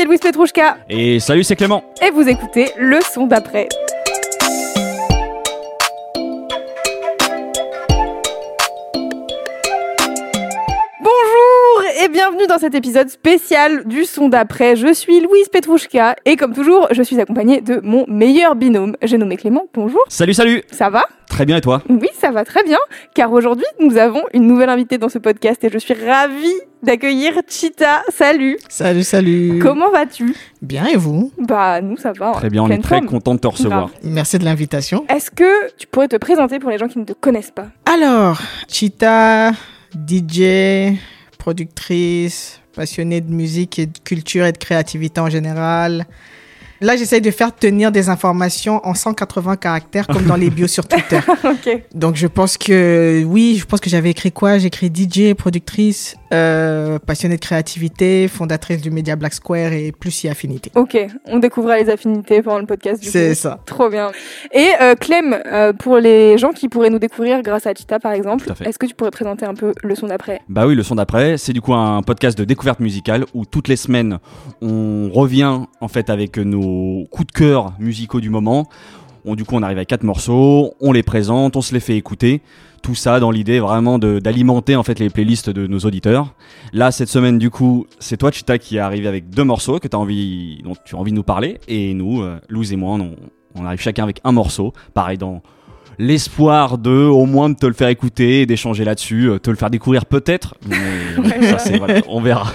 c'est Louise Petrouchka Et salut, c'est Clément. et vous écoutez le son d'après. Bienvenue dans cet épisode spécial du son d'après. Je suis Louise Petrouchka et comme toujours, je suis accompagnée de mon meilleur binôme. J'ai nommé Clément. Bonjour. Salut, salut. Ça va? Très bien, et toi? Oui, ça va très bien, car aujourd'hui, nous avons une nouvelle invitée dans ce podcast et je suis ravie d'accueillir Chita. Salut Salut, salut. Comment vas-tu? Bien, et vous? Bah, nous, ça va. Très bien, on est très content de te recevoir. Merci de l'invitation. Est-ce que tu pourrais te présenter pour les gens qui ne te connaissent pas? Alors, Chita, DJ, productrice, passionnée de musique et de culture et de créativité en général. Là, j'essaye de faire tenir des informations en 180 caractères comme dans les bios sur Twitter. Donc, je pense que oui, je pense que j'avais écrit quoi? J'ai écrit DJ, productrice, euh, passionnée de créativité, fondatrice du média Black Square et plus y affinité. Ok, on découvrira les affinités pendant le podcast. du C'est ça. Trop bien. Et euh, Clem, euh, pour les gens qui pourraient nous découvrir grâce à Chita par exemple, est-ce que tu pourrais présenter un peu le son d'après? Bah oui, le son d'après, c'est du coup un podcast de découverte musicale où toutes les semaines, on revient en fait avec nos coups de cœur musicaux du moment. On, du coup, on arrive à quatre morceaux, on les présente, on se les fait écouter. Tout ça dans l'idée vraiment d'alimenter en fait les playlists de nos auditeurs. Là, cette semaine, du coup, c'est toi, Chita, qui est arrivé avec deux morceaux que as envie, dont tu as envie de nous parler. Et nous, euh, Luz et moi, on, on arrive chacun avec un morceau. Pareil, dans l'espoir de au moins de te le faire écouter, d'échanger là-dessus, euh, te le faire découvrir peut-être. Mais ça, c'est voilà, on verra.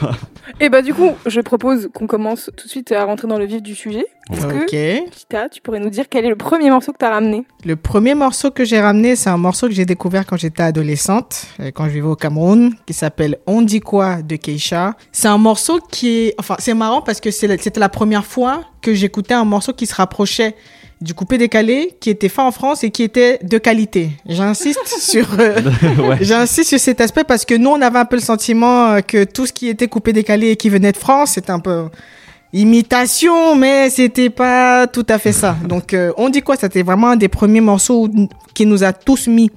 Et bah du coup, je propose qu'on commence tout de suite à rentrer dans le vif du sujet. Est-ce que Ok. Chita, tu pourrais nous dire quel est le premier morceau que tu as ramené? Le premier morceau que j'ai ramené, c'est un morceau que j'ai découvert quand j'étais adolescente, euh, quand je vivais au Cameroun, qui s'appelle On dit quoi de Keisha. C'est un morceau qui est, enfin, c'est marrant parce que c'était la première fois que j'écoutais un morceau qui se rapprochait du coupé décalé, qui était fait en France et qui était de qualité. J'insiste sur, euh, Ouais. J'insiste sur cet aspect parce que nous, on avait un peu le sentiment euh, que tout ce qui était coupé décalé et qui venait de France, c'était un peu imitation, mais c'était pas tout à fait ça. Donc, euh, on dit quoi? C'était vraiment un des premiers morceaux qui nous a tous mis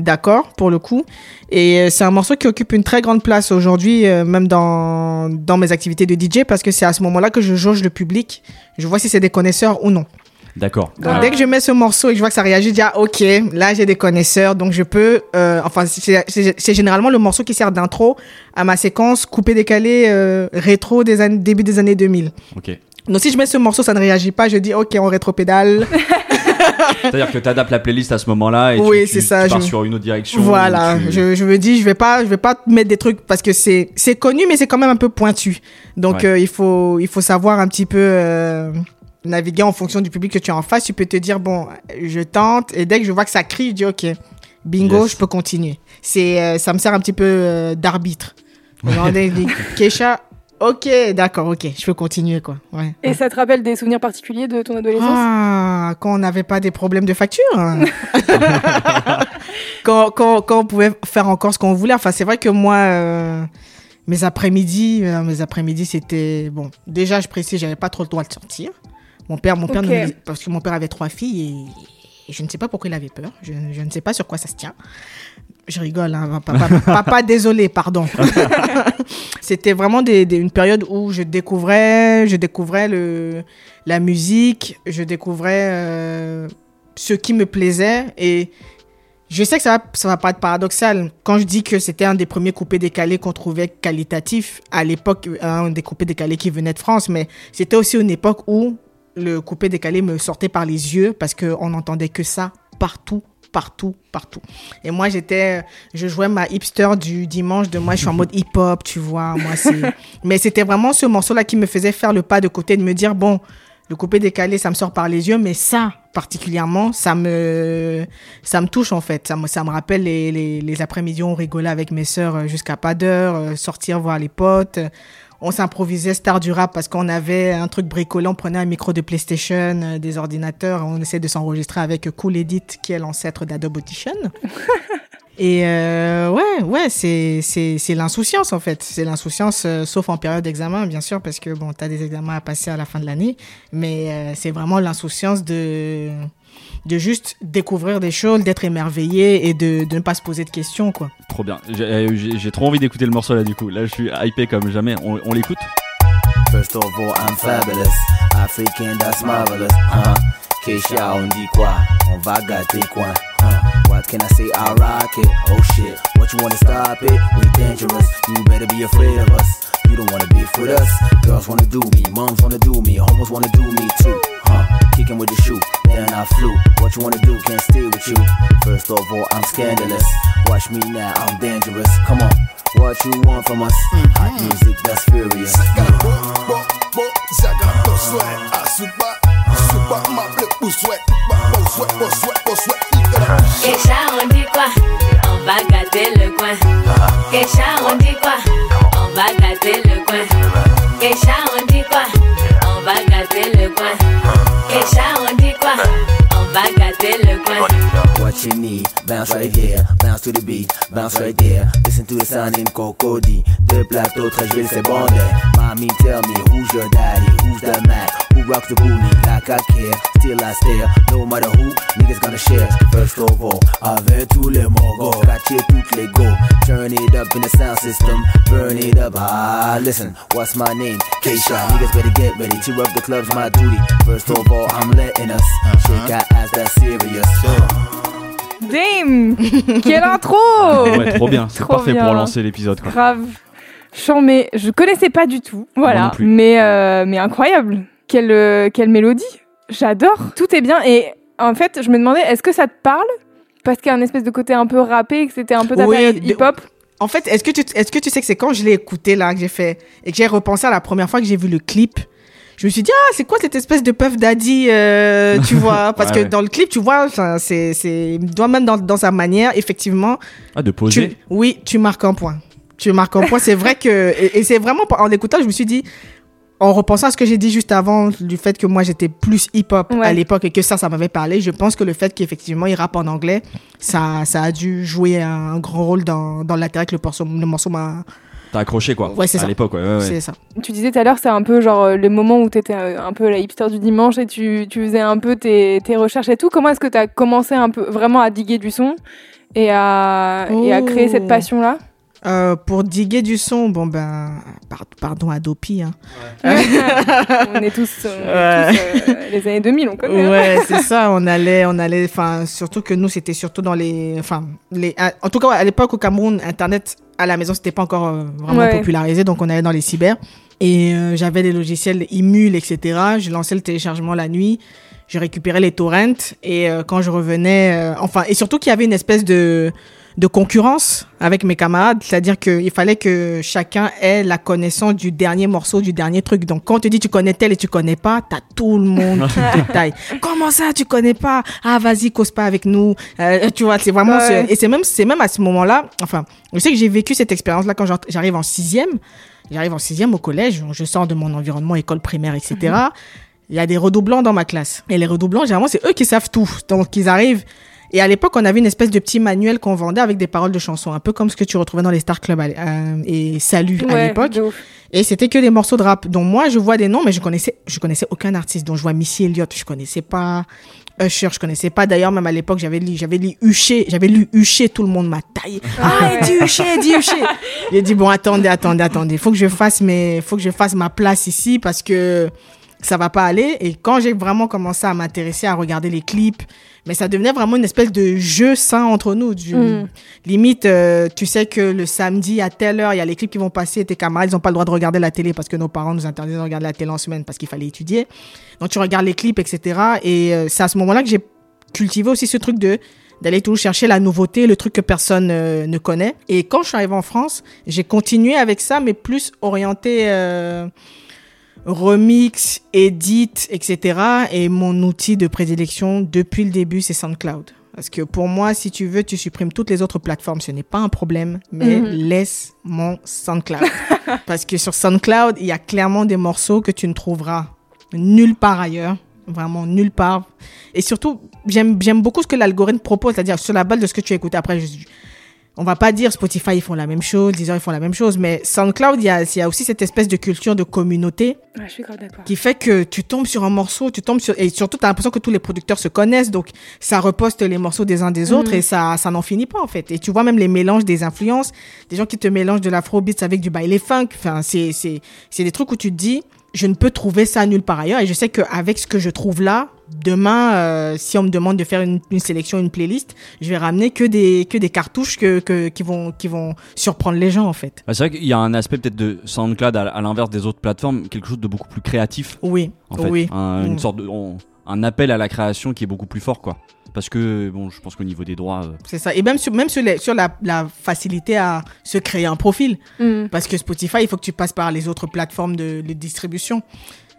d'accord pour le coup. Et euh, c'est un morceau qui occupe une très grande place aujourd'hui, euh, même dans, dans mes activités de DJ, parce que c'est à ce moment-là que je jauge le public. Je vois si c'est des connaisseurs ou non. D'accord. Donc Ah. dès que je mets ce morceau et que je vois que ça réagit, je dis ah, ok, là j'ai des connaisseurs, donc je peux. euh, enfin, c'est c'est- c'est généralement le morceau qui sert d'intro à ma séquence coupé décalé euh, rétro des années, début des années 2000. Ok. Donc si je mets ce morceau, ça ne réagit pas, je dis ok, on rétro-pédale. C'est-à-dire que tu adaptes la playlist à ce moment-là et Oui, tu, c'est tu- ça, tu pars je- sur une autre direction. voilà, tu- je, je me dis je vais pas, je vais pas mettre des trucs parce que c'est c'est connu, mais c'est quand même un peu pointu. Donc Ouais. euh, il faut il faut savoir un petit peu. Naviguer en fonction du public que tu as en face, tu peux te dire bon, je tente et dès que je vois que ça crie, je dis ok, bingo, Yes. je peux continuer. C'est euh, ça me sert un petit peu euh, d'arbitre. Keisha, ok, d'accord, ok, je peux continuer quoi. Ouais. Et ça te rappelle des souvenirs particuliers de ton adolescence? Ah, quand on n'avait pas des problèmes de facture. quand, quand, quand on pouvait faire encore ce qu'on voulait. Enfin, c'est vrai que moi, euh, mes après-midi, euh, mes après-midi, c'était bon. Déjà, je précise, j'avais pas trop le droit de sortir. Mon père, mon père, parce que mon père avait trois filles et, et je ne sais pas pourquoi il avait peur. Je, je ne sais pas sur quoi ça se tient. Je rigole, hein, papa, papa, désolé, pardon. C'était vraiment des, des- une période où je découvrais, je découvrais le, la musique, je découvrais euh, ce qui me plaisait et je sais que ça va, ça va pas être paradoxal quand je dis que c'était un des premiers coupés décalés qu'on trouvait qualitatif à l'époque, un des coupés décalés qui venaient de France, mais c'était aussi une époque où le coupé décalé me sortait par les yeux parce qu'on n'entendait que ça partout, partout, partout. Et moi, j'étais, je jouais ma hipster du dimanche de moi, je suis en mode hip-hop, tu vois, moi, c'est, mais c'était vraiment ce morceau-là qui me faisait faire le pas de côté, de me dire, bon, Le coupé décalé, ça me sort par les yeux, mais ça, particulièrement, ça me, ça me touche en fait. Ça me, ça me rappelle les, les, les après-midi, on rigolait avec mes sœurs euh, jusqu'à pas d'heure, euh, sortir voir les potes. On s'improvisait star du rap parce qu'on avait un truc bricolé, on prenait un micro de PlayStation, euh, des ordinateurs, on essayait de s'enregistrer avec Cool Edit, qui est l'ancêtre d'Adobe Audition. Et euh, ouais, ouais, c'est c'est c'est l'insouciance en fait. C'est l'insouciance, euh, sauf en période d'examen, bien sûr, parce que bon, t'as des examens à passer à la fin de l'année. Mais euh, c'est vraiment l'insouciance de de juste découvrir des choses, d'être émerveillé et de, de ne pas se poser de questions, quoi. Trop bien. J'ai euh, j'ai- trop envie d'écouter le morceau là du coup. Là, je suis hypé comme jamais. On, on l'écoute? First of all, I'm fabulous. African, that's marvelous. Huh? Keisha, on dit quoi? On va gâter quoi? Huh? What can I say? I rock it. Oh shit. What you wanna stop it? We dangerous. You better be afraid of us. You don't wanna beef with us. Girls wanna do me. Moms wanna do me. Homos wanna do me too. Huh? Kicking with the shoe. Then I flew. What you wanna do? Can't stay with you. First of all, I'm scandalous. Watch me now. I'm dangerous. Come on. What you want from us? Hot music that's furious. Keisha, on dit quoi On va gâter le coin. Keisha, on dit quoi? On va gâter le coin. Keisha, on dit quoi? On va gâter le coin. Keisha, on dit quoi? What you need, bounce right here, bounce to the beat, bounce right there. Listen to the sound in Cocody. Deux plateaux, très je vais le. Mommy, tell me who's your daddy, who's the man, who rocks the booty like I care. Still I stare, no matter who, niggas gonna share. First of all, avec tous les mogos, catcher toutes les go. Turn it up in the sound system, burn it up. Ah, listen, what's my name? Keisha. Niggas better get ready to rub the clubs, my duty. First of all, I'm letting us shake our ass, that's serious. Damn Quelle intro Ouais, trop bien. C'est Trop parfait bien. pour lancer l'épisode. quoi. Grave. Chambé. Je connaissais pas du tout. Voilà. non plus. Mais, euh, mais incroyable. Quelle, euh, quelle mélodie. J'adore. Tout est bien. Et en fait, je me demandais, est-ce que ça te parle? Parce qu'il y a un espèce de côté un peu rappé, que c'était un peu ta Oui, période de- hip-hop. En fait, est-ce que tu, est-ce que tu sais que c'est quand je l'ai écouté là que j'ai fait et que j'ai repensé à la première fois que j'ai vu le clip, je me suis dit ah c'est quoi cette espèce de Puff Daddy, euh, tu vois? Parce Ouais, que ouais. dans le clip, tu vois, enfin, c'est, c'est, il doit même dans, dans sa manière, effectivement, Ah, de tu, poser. oui, tu marques un point. Tu marques un point. C'est vrai que et, et c'est vraiment en l'écoutant, je me suis dit. En repensant à ce que j'ai dit juste avant, du fait que moi j'étais plus hip-hop Ouais. à l'époque et que ça, ça m'avait parlé, je pense que le fait qu'effectivement il rappe en anglais, ça, ça a dû jouer un grand rôle dans, dans l'intérêt que le morceau, le morceau m'a. T'as accroché quoi. Ouais, c'est À ça. l'époque, ouais. ouais, ouais. C'est ça. Tu disais tout à l'heure, c'est un peu genre euh, le moment où tu étais un peu la hipster du dimanche et tu, tu faisais un peu tes, tes recherches et tout. Comment est-ce que tu as commencé un peu vraiment à diguer du son et à, et à créer Oh. cette passion-là? Euh, pour diguer du son, bon ben, par- pardon à Dopi. Hein. On est tous, euh, on est tous, euh, les années 2000, on connaît. hein. Ouais, c'est ça. On allait, on allait, enfin, surtout que nous, c'était surtout dans les, enfin, les, à- en tout cas, à l'époque au Cameroun, Internet à la maison, c'était pas encore euh, vraiment Ouais. popularisé, donc on allait dans les cyber. Et euh, j'avais des logiciels Imul, etc. Je lançais le téléchargement la nuit. Je récupérais les torrents et euh, quand je revenais, euh, enfin, et surtout qu'il y avait une espèce de de concurrence avec mes camarades, c'est-à-dire qu'il fallait que chacun ait la connaissance du dernier morceau, du dernier truc. Donc quand on te dit tu connais tel et tu connais pas, t'as tout le monde qui détaille. Comment ça tu connais pas? Ah vas-y cause pas avec nous. Euh, tu vois, c'est vraiment Ouais. ce- et c'est même c'est même à ce moment-là. Enfin, je sais que j'ai vécu cette expérience-là quand j'arrive en sixième. J'arrive en sixième au collège, je sors de mon environnement école primaire, etc. Il y a des redoublants dans ma classe. Et les redoublants, généralement, c'est eux qui savent tout. Donc, ils arrivent. Et à l'époque, on avait une espèce de petit manuel qu'on vendait avec des paroles de chansons, un peu comme ce que tu retrouvais dans les Star Club à euh, et Salut à l'époque. Et c'était que des morceaux de rap. Donc moi, je vois des noms, mais je connaissais, je connaissais aucun artiste. Donc je vois Missy Elliott, je connaissais pas Usher, je connaissais pas. D'ailleurs, même à l'époque, j'avais lu, j'avais lu Huché, j'avais lu Huché, tout le monde m'a taillé. Ah, il dit Huché, il dit Huché. J'ai dit bon, attendez, attendez, attendez. Faut que je fasse mes, faut que je fasse ma place ici parce que ça va pas aller. Et quand j'ai vraiment commencé à m'intéresser à regarder les clips, mais ça devenait vraiment une espèce de jeu sain entre nous. Du, Mm. Limite, euh, tu sais que le samedi à telle heure, il y a les clips qui vont passer. Tes camarades, ils n'ont pas le droit de regarder la télé parce que nos parents nous interdisaient de regarder la télé en semaine parce qu'il fallait étudier. Donc tu regardes les clips, etc. Et euh, c'est à ce moment-là que j'ai cultivé aussi ce truc de d'aller toujours chercher la nouveauté, le truc que personne euh, ne connaît. Et quand je suis arrivée en France, j'ai continué avec ça, mais plus orienté. Remix, edit, etc. Et mon outil de prédilection depuis le début, c'est SoundCloud. Parce que pour moi, si tu veux, tu supprimes toutes les autres plateformes. Ce n'est pas un problème, mais Mhm. laisse mon SoundCloud. Parce que sur SoundCloud, il y a clairement des morceaux que tu ne trouveras nulle part ailleurs. Vraiment nulle part. Et surtout, j'aime beaucoup ce que l'algorithme propose, c'est-à-dire sur la base de ce que tu as écouté. Après, je- on va pas dire Spotify, ils font la même chose, Deezer, ils font la même chose, mais SoundCloud, il y a, il y a aussi cette espèce de culture de communauté Ouais, je suis qui fait que tu tombes sur un morceau, tu tombes sur et surtout tu as l'impression que tous les producteurs se connaissent donc ça reposte les morceaux des uns des autres Mhm. et ça ça n'en finit pas en fait. Et tu vois même les mélanges des influences, des gens qui te mélangent de l'afrobeats avec du baile funk, enfin c'est c'est c'est des trucs où tu te dis je ne peux trouver ça nulle part ailleurs et je sais qu'avec ce que je trouve là demain euh, si on me demande de faire une, une sélection une playlist je vais ramener que des que des cartouches que, que qui vont qui vont surprendre les gens en fait Bah, c'est vrai qu'il y a un aspect peut-être de SoundCloud à, à l'inverse des autres plateformes, quelque chose de beaucoup plus créatif. oui En fait, oui Un, une Mm. sorte de, on- un appel à la création qui est beaucoup plus fort, quoi. Parce que bon, je pense qu'au niveau des droits, euh, C'est ça. Et même sur, même sur, les- sur la, la facilité à se créer un profil. Mm. Parce que Spotify, il faut que tu passes par les autres plateformes de, de distribution.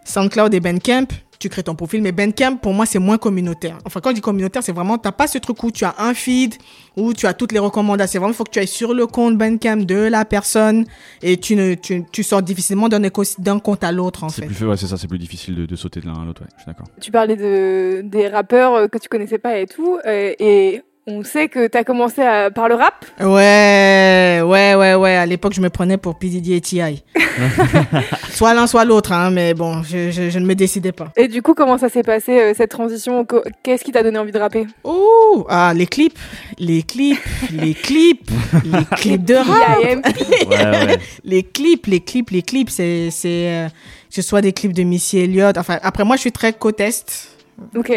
SoundCloud et Bandcamp, tu crées ton profil. Mais Bandcamp, pour moi, c'est moins communautaire. Enfin, quand je dis communautaire, c'est vraiment, t'as pas ce truc où tu as un feed, où tu as toutes les recommandations. C'est vraiment, il faut que tu ailles sur le compte Bandcamp de la personne et tu ne, tu, tu sors difficilement d'un d'un compte à l'autre, en c'est fait. plus, ouais, c'est ça, c'est plus difficile de, de sauter de l'un à l'autre. Ouais, je suis d'accord. Tu parlais de, des rappeurs que tu connaissais pas et tout. euh, et on sait que tu as commencé à- par le rap. Ouais, ouais, ouais, ouais. À l'époque, je me prenais pour P. Diddy et T.I. soit l'un, soit l'autre, hein, mais bon, je, je, je ne me décidais pas. Et du coup, comment ça s'est passé euh, cette transition? Qu'est-ce qui t'a donné envie de rapper? Ouh, ah, les clips, les clips, les clips, les clips de rap, IAM. Ouais, ouais. les clips, les clips, les clips, c'est, c'est, euh, que ce soit des clips de Missy Elliott. Enfin, après, moi, je suis très côte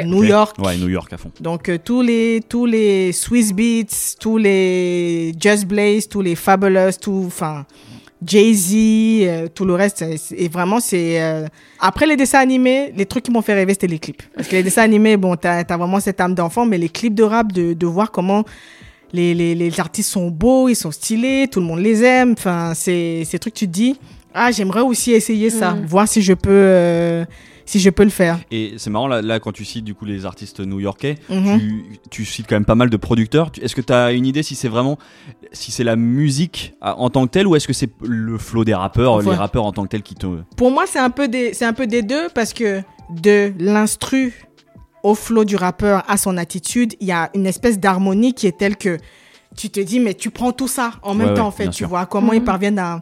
New. York. Ouais, New York à fond. Donc euh, tous les tous les Swiss Beats, tous les Just Blaze, tous les Fabulous, tout enfin Jay-Z, euh, tout le reste et vraiment c'est euh, après les dessins animés, les trucs qui m'ont fait rêver c'était les clips. Parce que les dessins animés bon t'as as vraiment cette âme d'enfant mais les clips de rap de de voir comment les, les, les artistes sont beaux, ils sont stylés, tout le monde les aime. Enfin, c'est ces trucs tu te dis ah j'aimerais aussi essayer ça, Mm. voir si je peux euh, si je peux le faire. Et c'est marrant là, là, quand tu cites du coup les artistes new-yorkais, Mhm. tu, tu cites quand même pas mal de producteurs. Est-ce que tu as une idée si c'est vraiment si c'est la musique à- en tant que telle ou est-ce que c'est le flow des rappeurs, les rappeurs en tant que tels qui te Pour moi, c'est un peu des, c'est un peu des deux parce que de l'instru au flow du rappeur à son attitude, il y a une espèce d'harmonie qui est telle que tu te dis mais tu prends tout ça en même Ouais, temps ouais, en fait, tu sûr. vois comment ils Mhm. parviennent à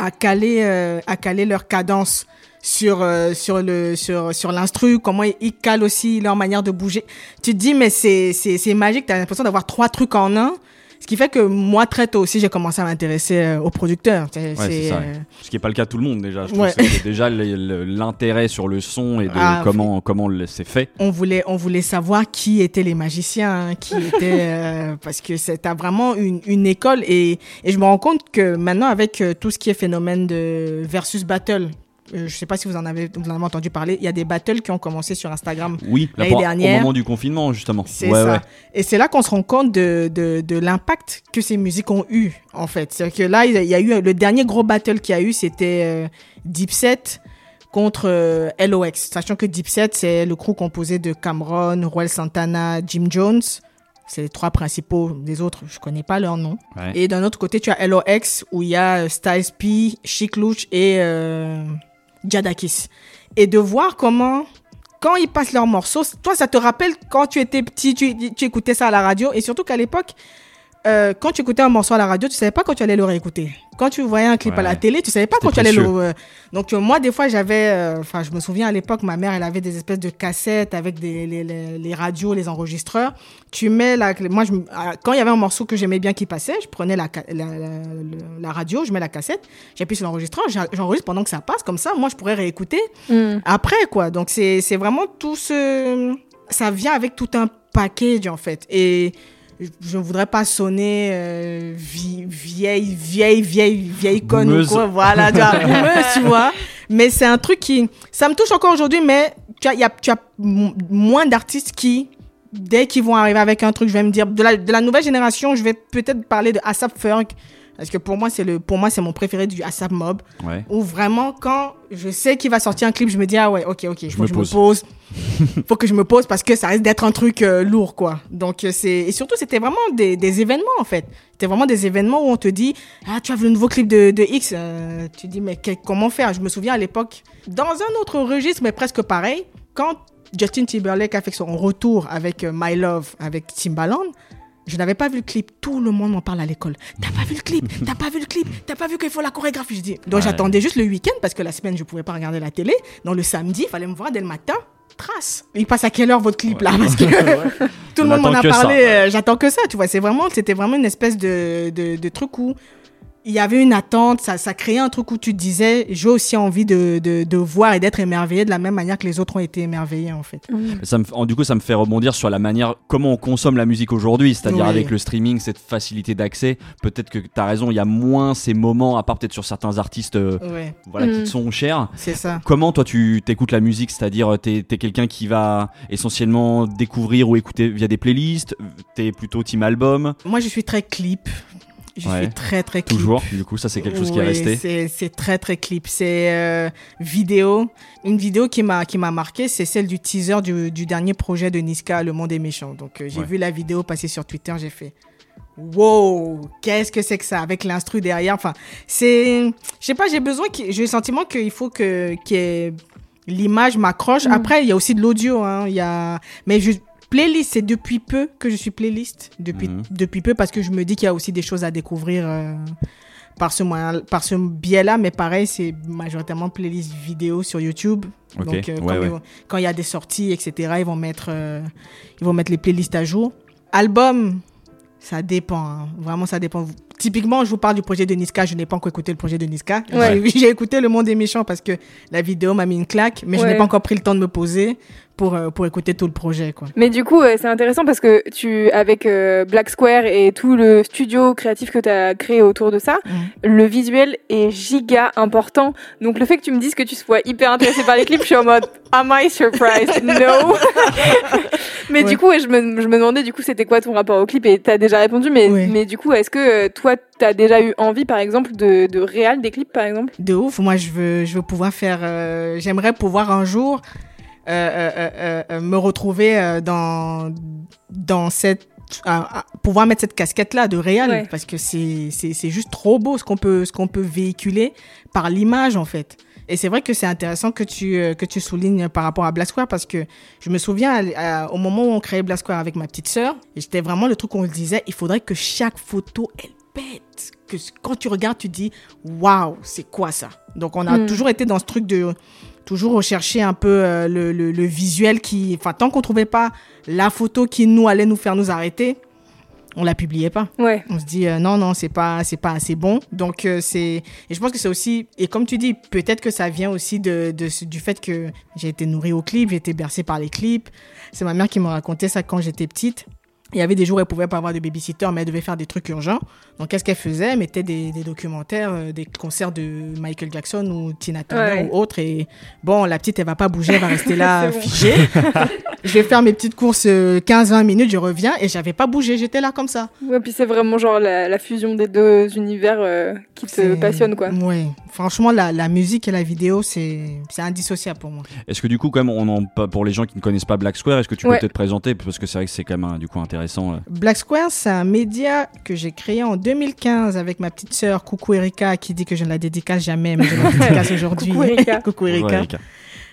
à caler euh, à caler leur cadence sur euh, sur le sur sur l'instru, comment ils, ils calent aussi leur manière de bouger. Tu te dis mais c'est c'est c'est magique, tu as l'impression d'avoir trois trucs en un. Ce qui fait que moi très tôt aussi j'ai commencé à m'intéresser euh, aux producteurs. C'est- Ouais, c'est ça, euh. Ce qui n'est pas le cas de tout le monde déjà. Je Ouais. que c'est déjà l'intérêt sur le son et de Ah, comment, comment c'est fait. on voulait, on voulait savoir qui étaient les magiciens, hein, qui étaient, euh, parce que t'as vraiment une, une école et, et je me rends compte que maintenant avec tout ce qui est phénomène de versus battle, euh, je sais pas si vous en avez, vous en avez entendu parler, il y a des battles qui ont commencé sur Instagram. Oui, L'année dernière. au moment du confinement justement. C'est Ouais, ça. ouais. Et c'est là qu'on se rend compte de, de, de l'impact que ces musiques ont eu, en fait. C'est que là, il y a- eu le dernier gros battle qu'il y a eu, c'était euh, Dipset contre euh, LOX. Sachant que Dipset, c'est le crew composé de Cameron, Roel Santana, Jim Jones. C'est les trois principaux. Les autres, je connais pas leur nom. Ouais. Et d'un autre côté, tu as LOX où il y a euh, Styles P, Chic Luch et euh, Jadakis. Et de voir comment, quand ils passent leurs morceaux, toi, ça te rappelle quand tu étais petit, tu, tu écoutais ça à la radio. Et surtout qu'à l'époque, euh, quand tu écoutais un morceau à la radio, tu savais pas quand tu allais le réécouter. Quand tu voyais un clip à la télé, tu savais pas quand tu allais le. euh, Donc euh, moi, des fois, j'avais, euh, enfin, je me souviens à l'époque, ma mère, elle avait des espèces de cassettes avec des les, les, les radios, les enregistreurs. Tu mets la, moi, je, quand il y avait un morceau que j'aimais bien qui passait, je prenais la, la, la, radio, je mets la cassette, j'appuie sur l'enregistreur, j'en- j'enregistre pendant que ça passe, comme ça, moi, je pourrais réécouter Mm. après quoi donc c'est c'est vraiment tout ce ça vient avec tout un package en fait et je ne voudrais pas sonner euh, vie- vieille vieille vieille vieille conne ou quoi voilà tu vois boumeuse, tu vois. Mais c'est un truc qui ça me touche encore aujourd'hui mais tu as y a tu as moins d'artistes qui dès qu'ils vont arriver avec un truc je vais me dire de la, de la nouvelle génération je vais peut-être parler de ASAP Ferg Parce que pour moi, c'est le, pour moi, c'est mon préféré du ASAP Mob. Ouais. Où vraiment, quand je sais qu'il va sortir un clip, je me dis, ah ouais, ok, ok, faut me que pose. je me pose. faut que je me pose parce que ça risque d'être un truc euh, lourd, quoi. Donc, euh, c'est, et surtout, c'était vraiment des, des événements, en fait. C'était vraiment des événements où on te dit, ah, tu as vu le nouveau clip de, de X. Euh, tu dis, mais que- comment faire? Je me souviens à l'époque, dans un autre registre, mais presque pareil, quand Justin Timberlake a fait son retour avec euh, My Love, avec Timbaland, je n'avais pas vu le clip. Tout le monde m'en parle à l'école. T'as pas vu le clip T'as pas vu le clip T'as pas vu qu'il faut la chorégraphie Je dis. Donc Ouais. j'attendais juste le week-end parce que la semaine je pouvais pas regarder la télé. Donc le samedi, il fallait me voir dès le matin. Trace. Il passe à quelle heure votre clip là? Parce que tout le On monde m'en a parlé. euh, J'attends que ça. Tu vois, c'est vraiment, c'était vraiment une espèce de, de, de truc où il y avait une attente, ça, ça créait un truc où tu te disais, j'ai aussi envie de, de, de voir et d'être émerveillé de la même manière que les autres ont été émerveillés en fait. Ça me, du coup, ça me fait rebondir sur la manière comment on consomme la musique aujourd'hui, c'est-à-dire Oui. avec le streaming, cette facilité d'accès. Peut-être que tu as raison, il y a moins ces moments, à part peut-être sur certains artistes euh, voilà, qui Mm. te sont chers. c'est ça. Comment toi tu t'écoutes la musique, c'est-à-dire t'es es, quelqu'un qui va essentiellement découvrir ou écouter via des playlists, t'es plutôt team album, Moi, je suis très clip. Je Ouais. suis très, très clip. toujours. Du coup, ça c'est quelque chose qui est resté. c'est- C'est très, très clip. C'est euh, vidéo. Une vidéo qui m'a qui m'a marqué, c'est celle du teaser du, du dernier projet de Niska, Le Monde est méchant. Donc, euh, j'ai Ouais. vu la vidéo passer sur Twitter, j'ai fait wow, qu'est-ce que c'est que ça? Avec l'instru derrière. Enfin, c'est, je sais pas, j'ai besoin, qu'il- j'ai le sentiment qu'il faut que qu'il y ait- l'image m'accroche. Mm. Après, il y a aussi de l'audio. Hein. Il y a, mais je playlist, c'est depuis peu que je suis playlist. Depuis Mhm. depuis peu parce que je me dis qu'il y a aussi des choses à découvrir. euh, par ce moyen, par ce biais-là, mais pareil, c'est majoritairement playlist vidéo sur YouTube. Donc, euh, ouais, comme ouais. ils vont- quand il y a des sorties, etc., ils vont mettre, euh, ils vont mettre les playlists à jour. Album, ça dépend. hein. Vraiment, ça dépend. Typiquement, je vous parle du projet de Niska. Je n'ai pas encore écouté le projet de Niska. Ouais. J'ai- écouté Le Monde est méchant parce que la vidéo m'a mis une claque, mais je n'ai pas encore pris le temps de me poser pour, euh, pour écouter tout le projet. Quoi. Mais du coup, euh, c'est intéressant parce que tu, avec euh, Black Square et tout le studio créatif que tu as créé autour de ça, le visuel est giga important. Donc le fait que tu me dises que tu sois hyper intéressé par les clips, je suis en mode Am I surprised? No. mais Ouais. du coup, je, me, je me demandais du coup c'était quoi ton rapport au clip? Et t'as déjà répondu. Mais, mais du coup, est-ce que euh, toi t'as déjà eu envie, par exemple, de, de réal des clips, par exemple? De ouf. Moi, je veux, je veux pouvoir faire. euh, J'aimerais pouvoir un jour euh, euh, me retrouver dans dans cette pouvoir mettre cette casquette là de réel Ouais. parce que c'est c'est juste trop beau ce qu'on peut ce qu'on peut véhiculer par l'image en fait. Et c'est vrai que c'est intéressant que tu que tu soulignes par rapport à Black Square parce que je me souviens à- à- au moment où on créait Black Square avec ma petite sœur, et j'étais vraiment le truc qu'on le disait, il faudrait que chaque photo elle pète, que quand tu regardes tu dis waouh c'est quoi ça? Donc on a Mm. toujours été dans ce truc de toujours rechercher un peu euh, le, le, le visuel qui, enfin tant qu'on trouvait pas la photo qui nous allait nous faire nous arrêter, on la publiait pas. Ouais. On se dit euh, non non c'est pas c'est pas assez bon donc euh, c'est et je pense que c'est aussi et comme tu dis peut-être que ça vient aussi de, du fait que j'ai été nourrie au clip j'ai été bercée par les clips c'est ma mère qui me racontait ça quand j'étais petite il y avait des jours où elle pouvait pas avoir de babysitter mais elle devait faire des trucs urgents donc qu'est-ce qu'elle faisait? Elle mettait des, des documentaires euh, des concerts de Michael Jackson ou Tina Turner Ouais. ou autre et bon la petite elle va pas bouger elle va rester là figée je vais faire mes petites courses euh, 15-20 minutes je reviens et j'avais pas bougé j'étais là comme ça Ouais, puis c'est vraiment genre la, la fusion des deux univers euh, qui te passionne, quoi. Ouais, franchement, la, la musique et la vidéo, c'est c'est indissociable pour moi. Est-ce que du coup, quand même, on en, pour les gens qui ne connaissent pas Black Square, est-ce que tu peux Ouais. peut-être présenter? Parce que c'est vrai que c'est quand même un- du coup intéressant. Black Square, c'est un média que j'ai créé en 2015 avec ma petite sœur, Coucou Erika, qui dit que je ne la dédicace jamais, mais je la dédicace aujourd'hui. Coucou Erika.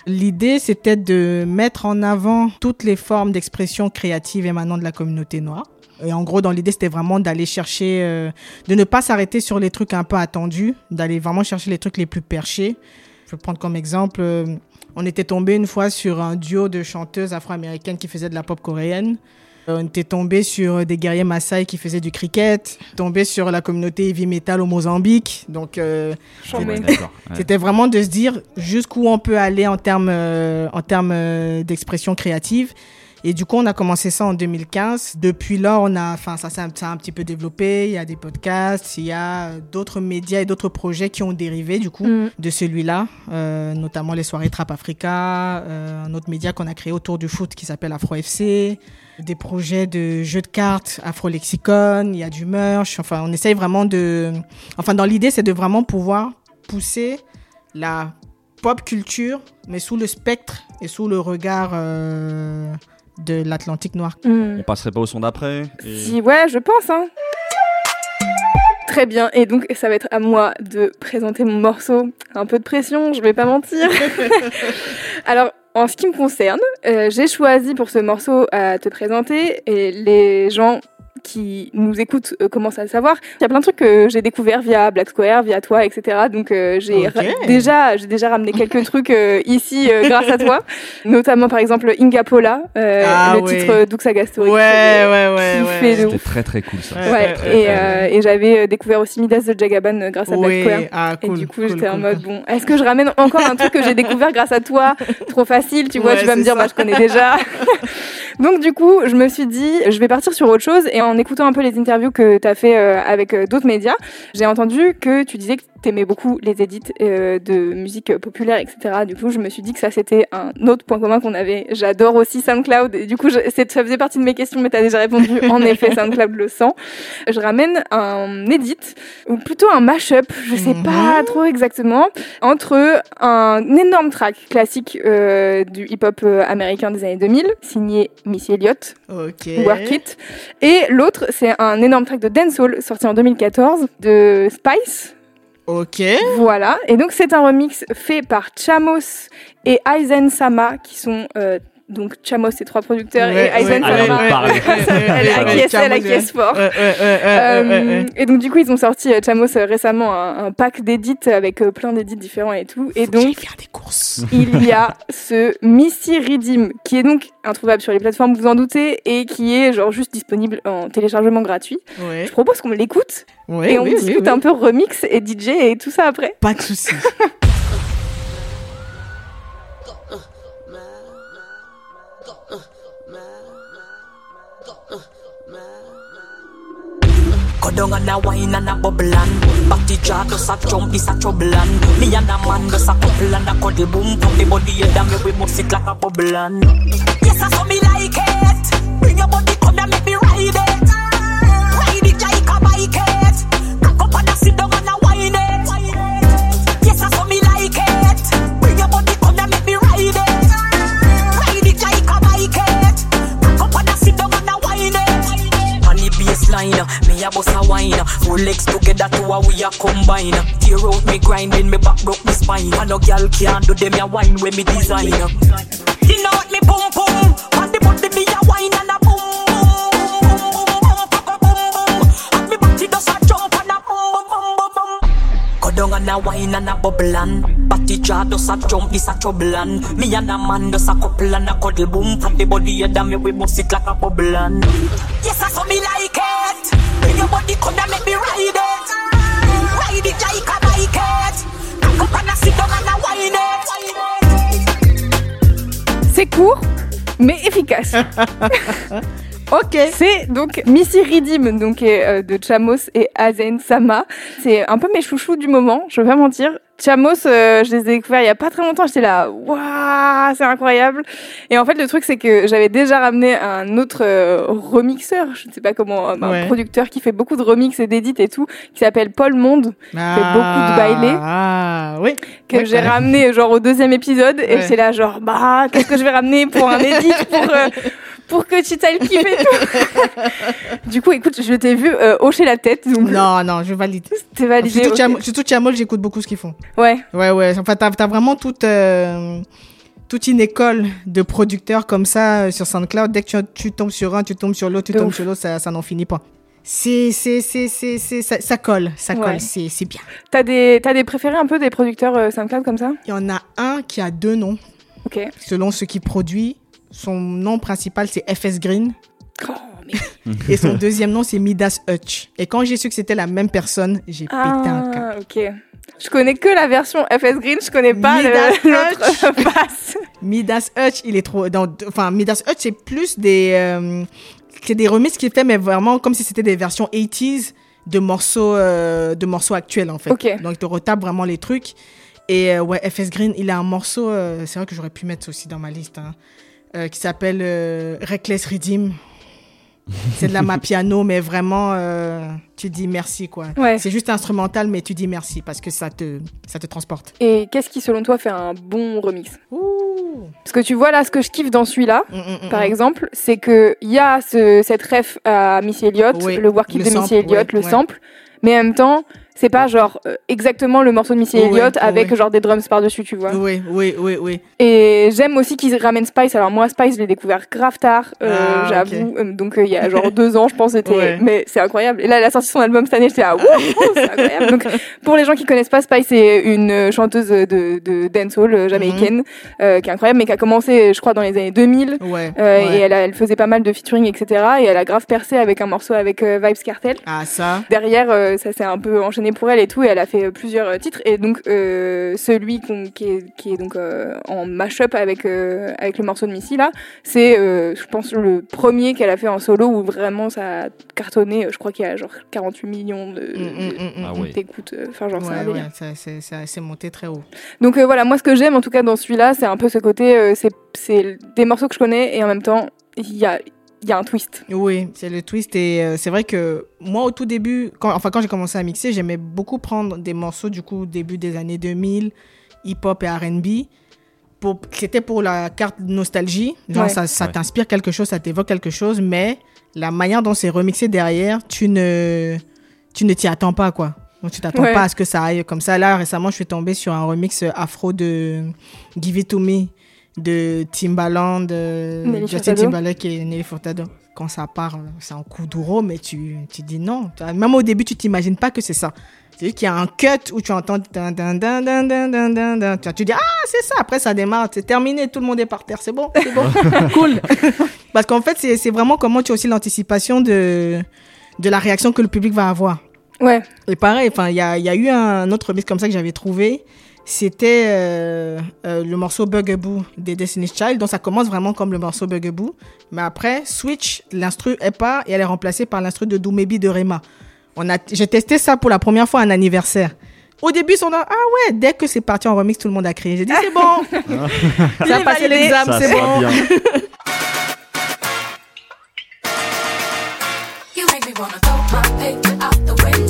L'idée, c'était de mettre en avant toutes les formes d'expression créative émanant de la communauté noire. Et en gros, dans l'idée, c'était vraiment d'aller chercher, euh, de ne pas s'arrêter sur les trucs un peu attendus, d'aller vraiment chercher les trucs les plus perchés. Je vais prendre comme exemple, euh, on était tombé une fois sur un duo de chanteuses afro-américaines qui faisaient de la pop coréenne. Euh, On était tombé sur des guerriers Maasai qui faisaient du cricket, tombé sur la communauté heavy metal au Mozambique. Donc, euh. Ouais, c'était vraiment de se dire jusqu'où on peut aller en termes euh, en termes euh, d'expression créative. Et du coup, on a commencé ça en 2015. Depuis là, on a, enfin, ça, a un petit peu développé. Il y a des podcasts, il y a euh, d'autres médias et d'autres projets qui ont dérivé du coup Mm. de celui-là, euh, notamment les soirées Trap Africa, euh, un autre média qu'on a créé autour du foot qui s'appelle Afro FC. Des projets de jeux de cartes, Afro-Lexicon, il y a du merch. Enfin, on essaye vraiment de. Enfin, dans l'idée, c'est de vraiment pouvoir pousser la pop culture, mais sous le spectre et sous le regard euh, de l'Atlantique noir. Hmm. On passerait pas au son d'après et- Si, ouais, je pense. Hein. Très bien, et donc ça va être à moi de présenter mon morceau. Un peu de pression, je vais pas mentir. Alors, en ce qui me concerne, euh, j'ai choisi pour ce morceau à te présenter, les gens qui nous écoutent euh, commencent à le savoir. Il y a plein de trucs que j'ai découvert via Black Square, via toi, etc. Donc euh, j'ai déjà, j'ai déjà ramené quelques trucs euh, ici euh, grâce à toi, notamment par exemple Inga Pola, euh, Ah le ouais. titre Duxa Story. Ouais, ouais, ouais, ouais. C'était très très cool ça. Ouais. Très, et, euh, j'avais découvert aussi Midas de Jagaban euh, grâce à Black Square. Ah, Et du coup, cool, j'étais en mode, bon, est-ce que je ramène encore un truc que j'ai découvert grâce à toi? Trop facile, tu vois, Ouais, tu vas me dire, ça. bah, je connais déjà. Donc, du coup, je me suis dit, je vais partir sur autre chose. Et en écoutant un peu les interviews que tu as fait euh, avec euh, d'autres médias, j'ai entendu que tu disais que t'aimais beaucoup les édits euh, de musique populaire, etc. Du coup, je me suis dit que ça, c'était un autre point commun qu'on avait. J'adore aussi SoundCloud. Et du coup, je- ça faisait partie de mes questions, mais tu as déjà répondu. En effet, SoundCloud le sent. Je ramène un edit, ou plutôt un mashup, je sais pas trop exactement, entre un énorme track classique euh, du hip-hop américain des années 2000, signé Missy Elliott, Ok. Work It, et l'autre, c'est un énorme track de dancehall sorti en 2014 de Spice. Ok. Voilà, et donc c'est un remix fait par Chamos et Aizen Sama, qui sont euh, donc Chamos, c'est trois producteurs, Ouais, et Aizen ouais, elle acquiesce, elle Chamos, acquiesce fort. Et donc du coup ils ont sorti euh, Chamos euh, récemment un, un pack d'édits avec euh, plein d'édits différents et tout. Et Faut donc faire des courses. il y a ce Missy Redeem qui est donc introuvable sur les plateformes, vous en doutez, et qui est genre juste disponible en téléchargement gratuit. Ouais. Je propose qu'on l'écoute Ouais, et on oui, oui, discute oui. un peu remix et DJ et tout ça après. Pas de soucis. Go down and a wine and a bubble and Batty jar does a jump, this a trouble and Me and a man does a couple and a cuddle boom Pump the body head and me we bust it like a bubble and Yes, I saw me like it. Bring your body come and make me ride it a bust a wine. Four legs together to a we a combine. Tear out me grinding, me back broke me spine. And no girl can do them a wine when me design. You know what me boom boom, on the body me a wine and a boom down and a wine and a bubble and Batty jar does a jump, this a trouble and Me and a man does a couple and a cuddle boom From the body head and me we bust it like a bubble and Yes, I saw me like it Bring your body come and make me ride it. Ride it like a bike it. Cock up and a sit down and a wine it. C'est court mais efficace. ok. C'est donc Missy Redeem, donc euh, de Chamos et Azen Sama. C'est un peu mes chouchous du moment, je vais pas mentir. Chamos, euh, je les ai découverts il y a pas très longtemps, j'étais là, waouh, c'est incroyable. Et en fait, le truc, c'est que j'avais déjà ramené un autre euh, remixeur, je ne sais pas comment, euh, un Ouais. producteur qui fait beaucoup de remix et d'édits et tout, qui s'appelle Paul Monde, Ah, beaucoup de bailés. Ah, oui. que Ouais, j'ai ouais. ramené genre au deuxième épisode, et Ouais. j'étais là genre, bah, qu'est-ce que je vais ramener pour un édit, pour... pour que tu t'ailles kiffer tout. du coup, écoute, je t'ai vu euh, hocher la tête, donc Non, non, je valide. t'es validé. Surtout, ok. Cham- surtout Chamol, j'écoute beaucoup ce qu'ils font. Ouais, Ouais, ouais. Enfin, t'as as vraiment toute, euh, toute une école de producteurs comme ça euh, sur SoundCloud. Dès que tu, tu tombes sur un, tu tombes sur l'autre, tu De tombes ouf. sur l'autre, ça, ça n'en finit pas. C'est, c'est, c'est, c'est, c'est, ça, ça colle, ça Ouais. colle, c'est, c'est bien. t'as des, t'as des préférés un peu des producteurs euh, SoundCloud comme ça? Il y en a un qui a deux noms, Ok. selon ce qu'il produit. Son nom principal, c'est FS Green. Oh, mais... Et son deuxième nom, c'est Midas Hutch. Et quand j'ai su que c'était la même personne, j'ai pété un câble. Ah, ok. Je connais que la version FS Green, je connais pas l'autre passe. Midas Hutch, il est trop. Dans, enfin, Midas Hutch, c'est plus des. Euh, c'est des remixes qu'il fait, mais vraiment comme si c'était des versions 80s de morceaux, euh, de morceaux actuels, en fait. Ok. Donc, il te retape vraiment les trucs. Et euh, ouais, FS Green, il a un morceau. euh, c'est vrai que j'aurais pu mettre aussi dans ma liste. hein. Euh, qui s'appelle euh, Reckless Redeem. C'est de la ma piano, mais vraiment, euh, tu dis merci, quoi. Ouais. C'est juste instrumental, mais tu dis merci parce que ça te, ça te transporte. Et qu'est-ce qui, selon toi, fait un bon remix? Ouh. Parce que tu vois là, ce que je kiffe dans celui-là, Mm, mm, mm, par mm. exemple, c'est que il y a ce, cette ref à Missy Elliott, Oui, le work de Missy Elliott, le ouais. sample, mais en même temps, c'est pas genre euh, exactement le morceau de Missy Elliott oui, avec oui. genre des drums par-dessus, tu vois. Oui, oui, oui, oui. Et j'aime aussi qu'ils ramènent Spice. Alors moi, Spice, je l'ai découvert grave tard, euh, Ah, j'avoue. Euh, Donc il y a genre deux ans, je pense, c'était. Ouais. Mais c'est incroyable. Et là, elle a sorti son album cette année, j'étais là, wouhou, c'est incroyable. Donc pour les gens qui connaissent pas, Spice, c'est une chanteuse de, de dancehall jamaïcaine euh, qui est incroyable, mais qui a commencé, je crois, dans les années 2000. Ouais. Ouais. Et elle, a- elle faisait pas mal de featuring, etc. Et elle a grave percé avec un morceau avec Vibes Cartel. Ah, ça. Derrière, ça s'est un peu enchaîné pour elle et tout. Et elle a fait euh, plusieurs euh, titres. Et donc, euh, celui qui, est, qui est donc euh, en mash-up avec, euh, avec le morceau de Missy, là, c'est, euh, je pense, le premier qu'elle a fait en solo où vraiment ça a cartonné. Je crois qu'il y a genre 48 millions de, Mm, mm, mm, Ah ouais. d'écoutes. Enfin, genre, Ouais, ouais, ça, c'est, ça, c'est monté très haut. Donc euh, voilà, moi, ce que j'aime en tout cas dans celui-là, c'est un peu ce côté, euh, c'est, c'est des morceaux que je connais et en même temps, il y a, il y a un twist. Oui, c'est le twist et euh, c'est vrai que moi au tout début, quand, enfin quand j'ai commencé à mixer, j'aimais beaucoup prendre des morceaux du coup début des années 2000, hip-hop et R&B. Pour, c'était pour la carte nostalgie, genre Ouais. ça, ça Ouais. t'inspire quelque chose, ça t'évoque quelque chose, mais la manière dont c'est remixé derrière, tu ne, tu ne t'y attends pas quoi. Donc tu t'attends Ouais. pas à ce que ça aille comme ça. Là récemment, je suis tombée sur un remix afro de Give It To Me de Timbaland, de Nelly Justin Furtado. Timberlake et Nelly Furtado. Quand ça part, c'est un coup d'euro, mais tu, tu dis non. Même au début, tu t'imagines pas que c'est ça. C'est juste qu'il y a un cut où tu entends dun, dun, dun, dun, dun, dun, dun, dun. Tu- Tu dis ah c'est ça. Après ça démarre, c'est terminé, tout le monde est par terre, c'est bon, c'est bon, cool. Parce qu'en fait c'est c'est vraiment comment tu as aussi l'anticipation de de la réaction que le public va avoir. Ouais, Et pareil, enfin, il y a, il y a eu un autre remix comme ça que j'avais trouvé. C'était euh, euh, le morceau Bugaboo des Destiny's Child. Donc ça commence vraiment comme le morceau Bugaboo. Mais après, switch, l'instru est pas et elle est remplacée par l'instru de Do Maybe de Rema. On a, j'ai testé ça pour la première fois à un anniversaire. Au début, ils sont là, ah ouais, dès que c'est parti en remix, tout le monde a crié. J'ai dit, c'est bon. ça a passé l'examen, c'est bon. va bien. You make me wanna throw my paper out the window.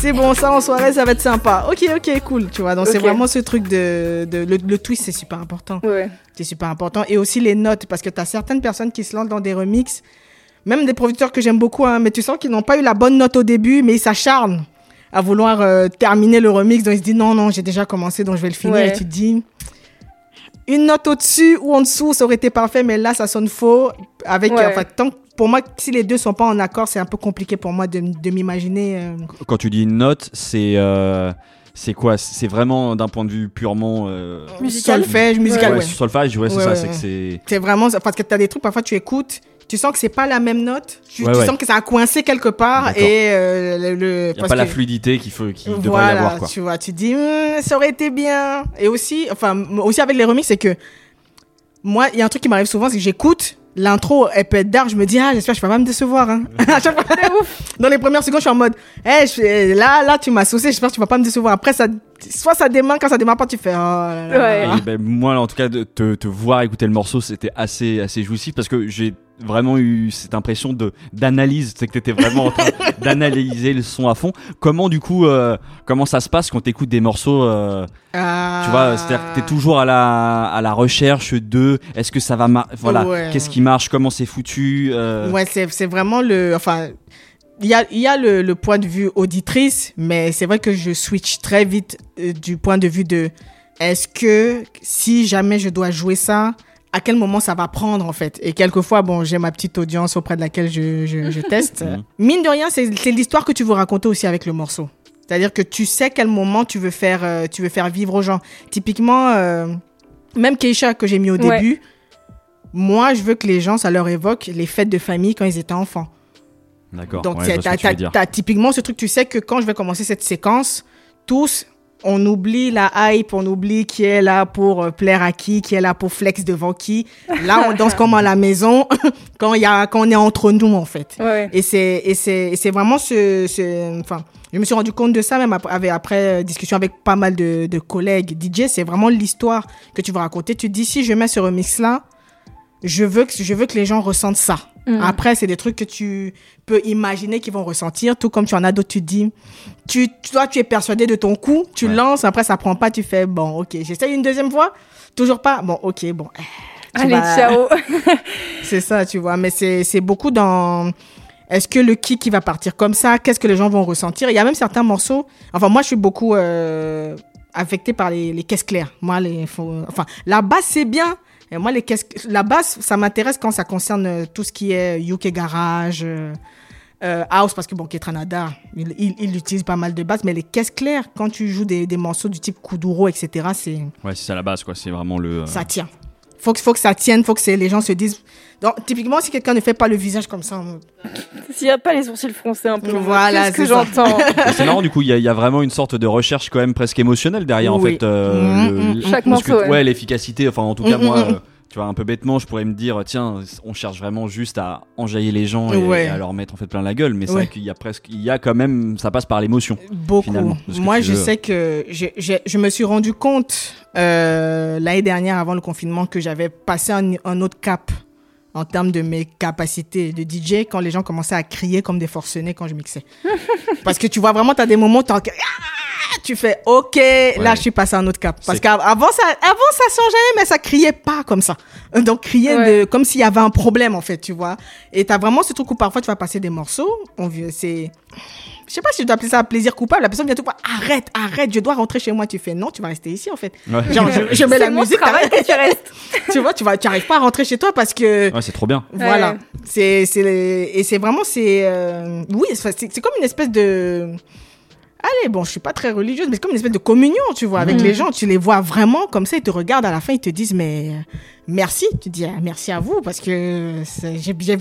C'est bon, ça en soirée, ça va être sympa. Ok, ok, cool. Tu vois, donc c'est vraiment ce truc de, de le, le twist, c'est super important. ouais. C'est super important. Et aussi les notes, parce que tu as certaines personnes qui se lancent dans des remixes, même des producteurs que j'aime beaucoup, hein, mais tu sens qu'ils n'ont pas eu la bonne note au début, mais ils s'acharnent à vouloir euh, terminer le remix. Donc ils se disent non, non, j'ai déjà commencé, donc je vais le finir. Ouais. Et tu te dis, une note au-dessus ou en dessous, ça aurait été parfait, mais là, ça sonne faux. Avec, Ouais. enfin, tant que- pour moi, si les deux sont pas en accord, c'est un peu compliqué pour moi de, de m'imaginer. euh, Quand tu dis une note, c'est euh, c'est quoi? C'est vraiment d'un point de vue purement euh, Musical. solfège, musical, ouais, ouais. solfège, ouais, c'est Ouais, ça. ouais, c'est que ouais. c'est C'est vraiment parce que tu as des trucs, parfois tu écoutes, tu sens que c'est pas la même note, tu, Ouais, tu ouais. sens que ça a coincé quelque part et euh, le. le- il y a parce pas la fluidité qu'il faut qu'il devrait voilà, y avoir quoi. tu vois, tu dis Hum, ça aurait été bien. Et aussi, enfin, aussi avec les remixes, c'est que moi, il y a un truc qui m'arrive souvent, c'est que j'écoute. L'intro, elle peut être dark, je me dis, ah, j'espère que je vais pas me décevoir. Hein. À chaque fois, Dans les premières secondes, je suis en mode, Eh, je fais- là, là, tu m'as saucé, j'espère que tu vas pas me décevoir. Après, ça, soit ça démarre, quand ça démarre pas, tu fais, oh là là. Ouais. Et ben, moi, en tout cas, de te, te voir écouter le morceau, c'était assez, assez jouissif parce que j'ai vraiment eu cette impression de d'analyse. C'est que t'étais vraiment en train d'analyser le son à fond. Comment, du coup, euh, comment ça se passe quand t'écoutes des morceaux euh, Ah. Tu vois, c'est-à-dire que t'es toujours à la, à la recherche de est-ce que ça va marcher Voilà, Ouais. qu'est-ce qui marche Comment c'est foutu euh, Ouais, c'est, c'est vraiment le. Enfin, il y a, il y a le, le point de vue auditrice, mais c'est vrai que je switch très vite euh, du point de vue de est-ce que si jamais je dois jouer ça, à quel moment ça va prendre en fait Et quelquefois, bon, j'ai ma petite audience auprès de laquelle je, je, je teste. Mhm. Mine de rien, c'est, l'histoire que tu veux raconter aussi avec le morceau. C'est-à-dire que tu sais quel moment tu veux faire, euh, tu veux faire vivre aux gens. Typiquement, euh, même Keisha que j'ai mis au Ouais. début, moi, je veux que les gens, ça leur évoque les fêtes de famille quand ils étaient enfants. D'accord. Donc, ouais, tu t'as typiquement ce truc, tu sais que quand je vais commencer cette séquence, tous, on oublie la hype, on oublie qui est là pour euh, plaire à qui, qui est là pour flex devant qui. Là, on danse comme à la maison quand il y a quand on est entre nous en fait. Ouais. Et c'est et c'est et c'est vraiment ce, ce enfin je me suis rendu compte de ça même après, après euh, discussion avec pas mal de, de collègues DJ, c'est vraiment l'histoire que tu vas raconter. Tu dis si je mets ce remix là, je veux que je veux que les gens ressentent ça. Mm. Après, c'est des trucs que tu peux imaginer qu'ils vont ressentir, tout comme tu en as d'autres, tu te dis, tu, toi, tu es persuadé de ton coup, tu Ouais. lances, après ça prend pas, tu fais, bon, ok, j'essaye une deuxième fois, toujours pas, bon, ok, bon. eh, tu Allez, vas- ciao. C'est ça, tu vois, mais c'est c'est beaucoup dans, est-ce que le kick qui va partir comme ça, qu'est-ce que les gens vont ressentir, il y a même certains morceaux, enfin, moi, je suis beaucoup euh, affecté par les, les caisses claires, moi, les, faut- enfin, la basse, c'est bien, et moi, les caisses, la basse, ça m'intéresse quand ça concerne euh, tout ce qui est UK Garage, euh, euh, House, parce que bon, Ketranada, il, il, il utilise pas mal de basses, mais les caisses claires, quand tu joues des, des morceaux du type Kuduro, etc., c'est, Ouais, c'est ça la base, quoi. C'est vraiment le. euh, ça tient. Faut que, faut que ça tienne, faut que les gens se disent. Donc, typiquement, si quelqu'un ne fait pas le visage comme ça, S'il n'y a pas les sourcils froncés un peu. Voilà, Qu'est-ce que j'entends c'est marrant, du coup, il y, a- il y a vraiment une sorte de recherche quand même presque émotionnelle derrière, en fait. euh, le-. Chaque morceau, ouais. l'efficacité. Enfin, en tout cas, Mhm, moi, mhm. euh, tu vois, un peu bêtement, je pourrais me dire, tiens, on cherche vraiment juste à enjailler les gens et, Ouais. et à leur mettre en fait plein la gueule. Mais c'est Ouais. vrai qu'il y a presque, il y a quand même, ça passe par l'émotion. beaucoup. Ce que Moi, tu je veux. sais que j'ai- je me suis rendu compte euh, l'année dernière, avant le confinement, que j'avais passé un, un autre cap en termes de mes capacités de DJ quand les gens commençaient à crier comme des forcenés quand je mixais. Parce que tu vois vraiment, tu as des moments Ah tu fais OK, là je suis passé à un autre cap. Parce qu'avant ça, avant ça changeait, mais ça criait pas comme ça. Donc crier Ouais. de, comme s'il y avait un problème en fait, tu vois. Et tu as vraiment ce truc où parfois tu vas passer des morceaux, on vient- c'est je sais pas si je dois appeler ça un plaisir coupable. La personne vient te voir, arrête, arrête, je dois rentrer chez moi. Tu fais non, tu vas rester ici en fait. Ouais. Genre, je, je mets la mon musique, travail que tu restes. tu vois, tu vas, tu arrives pas à rentrer chez toi parce que Ouais, c'est trop bien. voilà. Ouais. C'est, c'est, et c'est vraiment, c'est, euh, oui, c'est comme une espèce de, allez, bon, je suis pas très religieuse, mais c'est comme une espèce de communion, tu vois, avec Mhm. les gens. Tu les vois vraiment comme ça, ils te regardent à la fin, ils te disent, mais merci. Tu dis, ah, merci à vous parce que c'est- j'ai bien,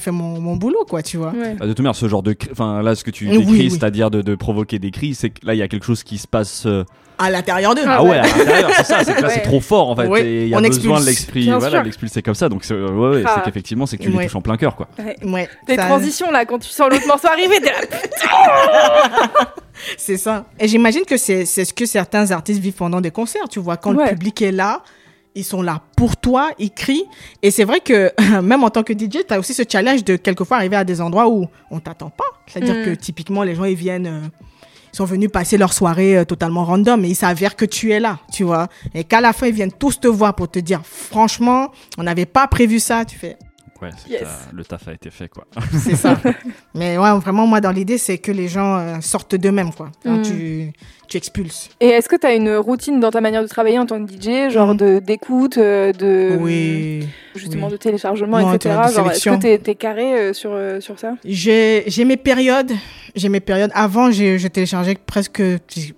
fait mon, mon boulot, quoi, tu vois. Ouais. Bah, de toute manière, ce genre de, enfin là, ce que tu Oui, décris, oui. c'est-à-dire de, de provoquer des cris, c'est que là, il y a quelque chose qui se passe. euh, À l'intérieur d'eux. Ah ouais, à l'intérieur, c'est ça, c'est que là, c'est Ouais. trop fort en fait. Ouais, et il y a on besoin expulse. de voilà, l'expulser comme ça. Donc, c'est, ouais, ouais, Ah. c'est qu'effectivement, c'est que tu les touches en plein cœur, quoi. Ouais. Tes ça- transitions là, quand tu sens l'autre morceau arriver, t'es là. C'est ça. Et j'imagine que c'est c'est ce que certains artistes vivent pendant des concerts. Tu vois, quand Ouais. le public est là, ils sont là pour toi, ils crient. Et c'est vrai que même en tant que DJ, tu as aussi ce challenge de quelquefois arriver à des endroits où on t'attend pas. C'est-à-dire Mm. que typiquement, les gens, ils viennent. euh, ils sont venus passer leur soirée euh, totalement random et il s'avère que tu es là, tu vois. Et qu'à la fin, ils viennent tous te voir pour te dire, franchement, on n'avait pas prévu ça. Tu fais, Ouais, Yes. le taf a été fait, quoi. c'est ça. Mais ouais, vraiment, moi, dans l'idée, c'est que les gens euh, sortent d'eux-mêmes, quoi. Quand Mm. tu, tu expulses. Et est-ce que tu as une routine dans ta manière de travailler en tant que DJ, genre de d'écoute, euh, de Oui. justement oui. de téléchargement, Non, etc. est-ce que t'es t'es carré euh, sur euh, sur ça? J'ai j'ai mes périodes. J'ai mes périodes. Avant, j'ai- je téléchargeais presque.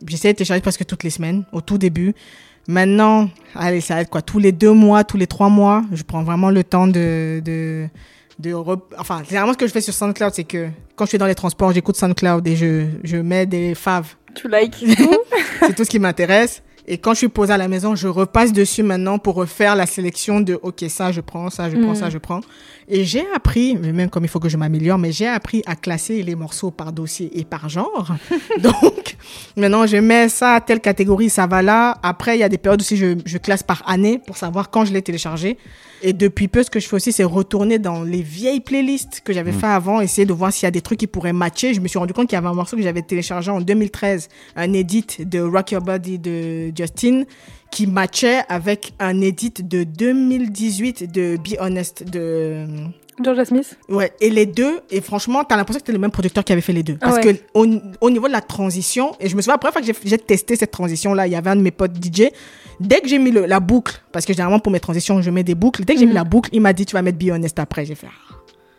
J'essayais de télécharger presque toutes les semaines, au tout début. Maintenant, allez, ça va être quoi Tous les deux mois, tous les trois mois, je prends vraiment le temps de. de de re- Enfin, généralement, ce que je fais sur SoundCloud, c'est que quand je suis dans les transports, j'écoute SoundCloud et je, je mets des faves. Tu likes C'est tout ce qui m'intéresse. Et quand je suis posée à la maison, je repasse dessus maintenant pour refaire la sélection de OK, ça je prends, ça je prends, Mm. ça je prends. Et j'ai appris, mais même comme il faut que je m'améliore, mais j'ai appris à classer les morceaux par dossier et par genre. Donc maintenant, je mets ça à telle catégorie, ça va là. Après, il y a des périodes aussi, je, je classe par année pour savoir quand je l'ai téléchargé. Et depuis peu, ce que je fais aussi, c'est retourner dans les vieilles playlists que j'avais fait avant, essayer de voir s'il y a des trucs qui pourraient matcher. Je me suis rendu compte qu'il y avait un morceau que j'avais téléchargé en 2013, un edit de Rock Your Body de Justin, qui matchait avec un edit de 2018 de Be Honest de... Georgia Smith Ouais, et les deux, et franchement, t'as l'impression que c'était le même producteur qui avait fait les deux. Parce Ah ouais. que au, au niveau de la transition, et je me souviens, la première fois que j'ai- testé cette transition-là, il y avait un de mes potes DJ. Dès que j'ai mis le- la boucle, parce que généralement pour mes transitions, je mets des boucles, dès que j'ai mis Mhm. la boucle, il m'a dit, tu vas mettre Be Honest après. J'ai fait, ah.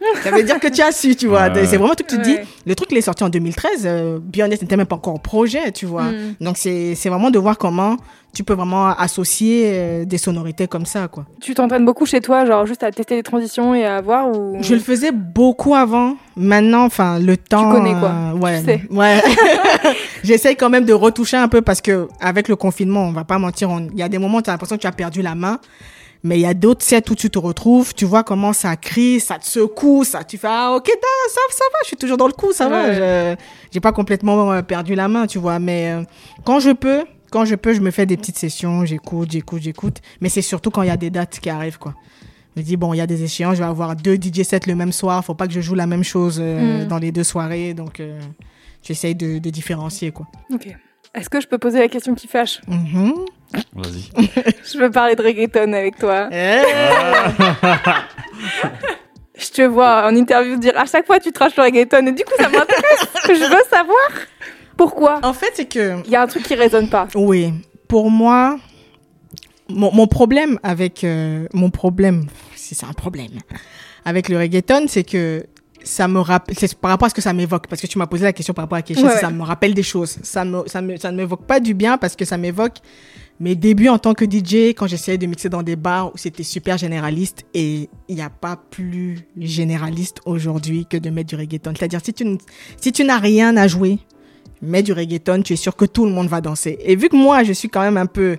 Ça veut dire que tu as su, tu vois. Ouais, C'est vraiment tout que tu te dis. Ouais. Le truc, il est sorti en 2013. Euh, Be Honest n'était même pas encore au projet, tu vois. Mm. Donc, c'est c'est vraiment de voir comment tu peux vraiment associer euh, des sonorités comme ça, quoi. Tu t'entraînes beaucoup chez toi, genre juste à tester les transitions et à voir ou? Je le faisais beaucoup avant. Maintenant, enfin, le temps. connais, quoi. euh, ouais. Tu sais. Ouais. J'essaye quand même de retoucher un peu parce que avec le confinement, on va pas mentir, il y a des moments où tu as l'impression que tu as perdu la main. Mais il y a d'autres sets où tu te retrouves, tu vois comment ça crie, ça te secoue, ça, tu fais, ah, ok, ça, ça va, je suis toujours dans le coup, ça va, je- j'ai pas complètement euh, perdu la main, tu vois, mais euh, quand je peux, quand je peux, je me fais des petites sessions, j'écoute, j'écoute, j'écoute, mais c'est surtout quand il y a des dates qui arrivent, quoi. Je me dis, bon, il y a des échéances, je vais avoir deux DJ sets le même soir, faut pas que je joue la même chose euh, Mm. dans les deux soirées, donc euh, j'essaye de, de différencier, quoi. Ok. Est-ce que je peux poser la question qui fâche Mhm. Vas-y. Je veux parler de reggaeton avec toi. Eh, Je te vois en interview dire à chaque fois tu traches le reggaeton et du coup ça m'intéresse. je veux savoir pourquoi. En fait, c'est que Il y a un truc qui résonne pas. Oui, pour moi, mon, mon problème avec euh, mon problème, si c'est un problème, avec le reggaeton, c'est que ça me rappelle, c'est par rapport à ce que ça m'évoque, parce que tu m'as posé la question par rapport à si ouais. ça me rappelle des choses. Ça me, ça me, ça ne m'évoque pas du bien parce que ça m'évoque mes débuts en tant que DJ quand j'essayais de mixer dans des bars où c'était super généraliste et il n'y a pas plus généraliste aujourd'hui que de mettre du reggaeton. C'est-à-dire, si tu, si tu n'as rien à jouer, mets du reggaeton, tu es sûr que tout le monde va danser. Et vu que moi, je suis quand même un peu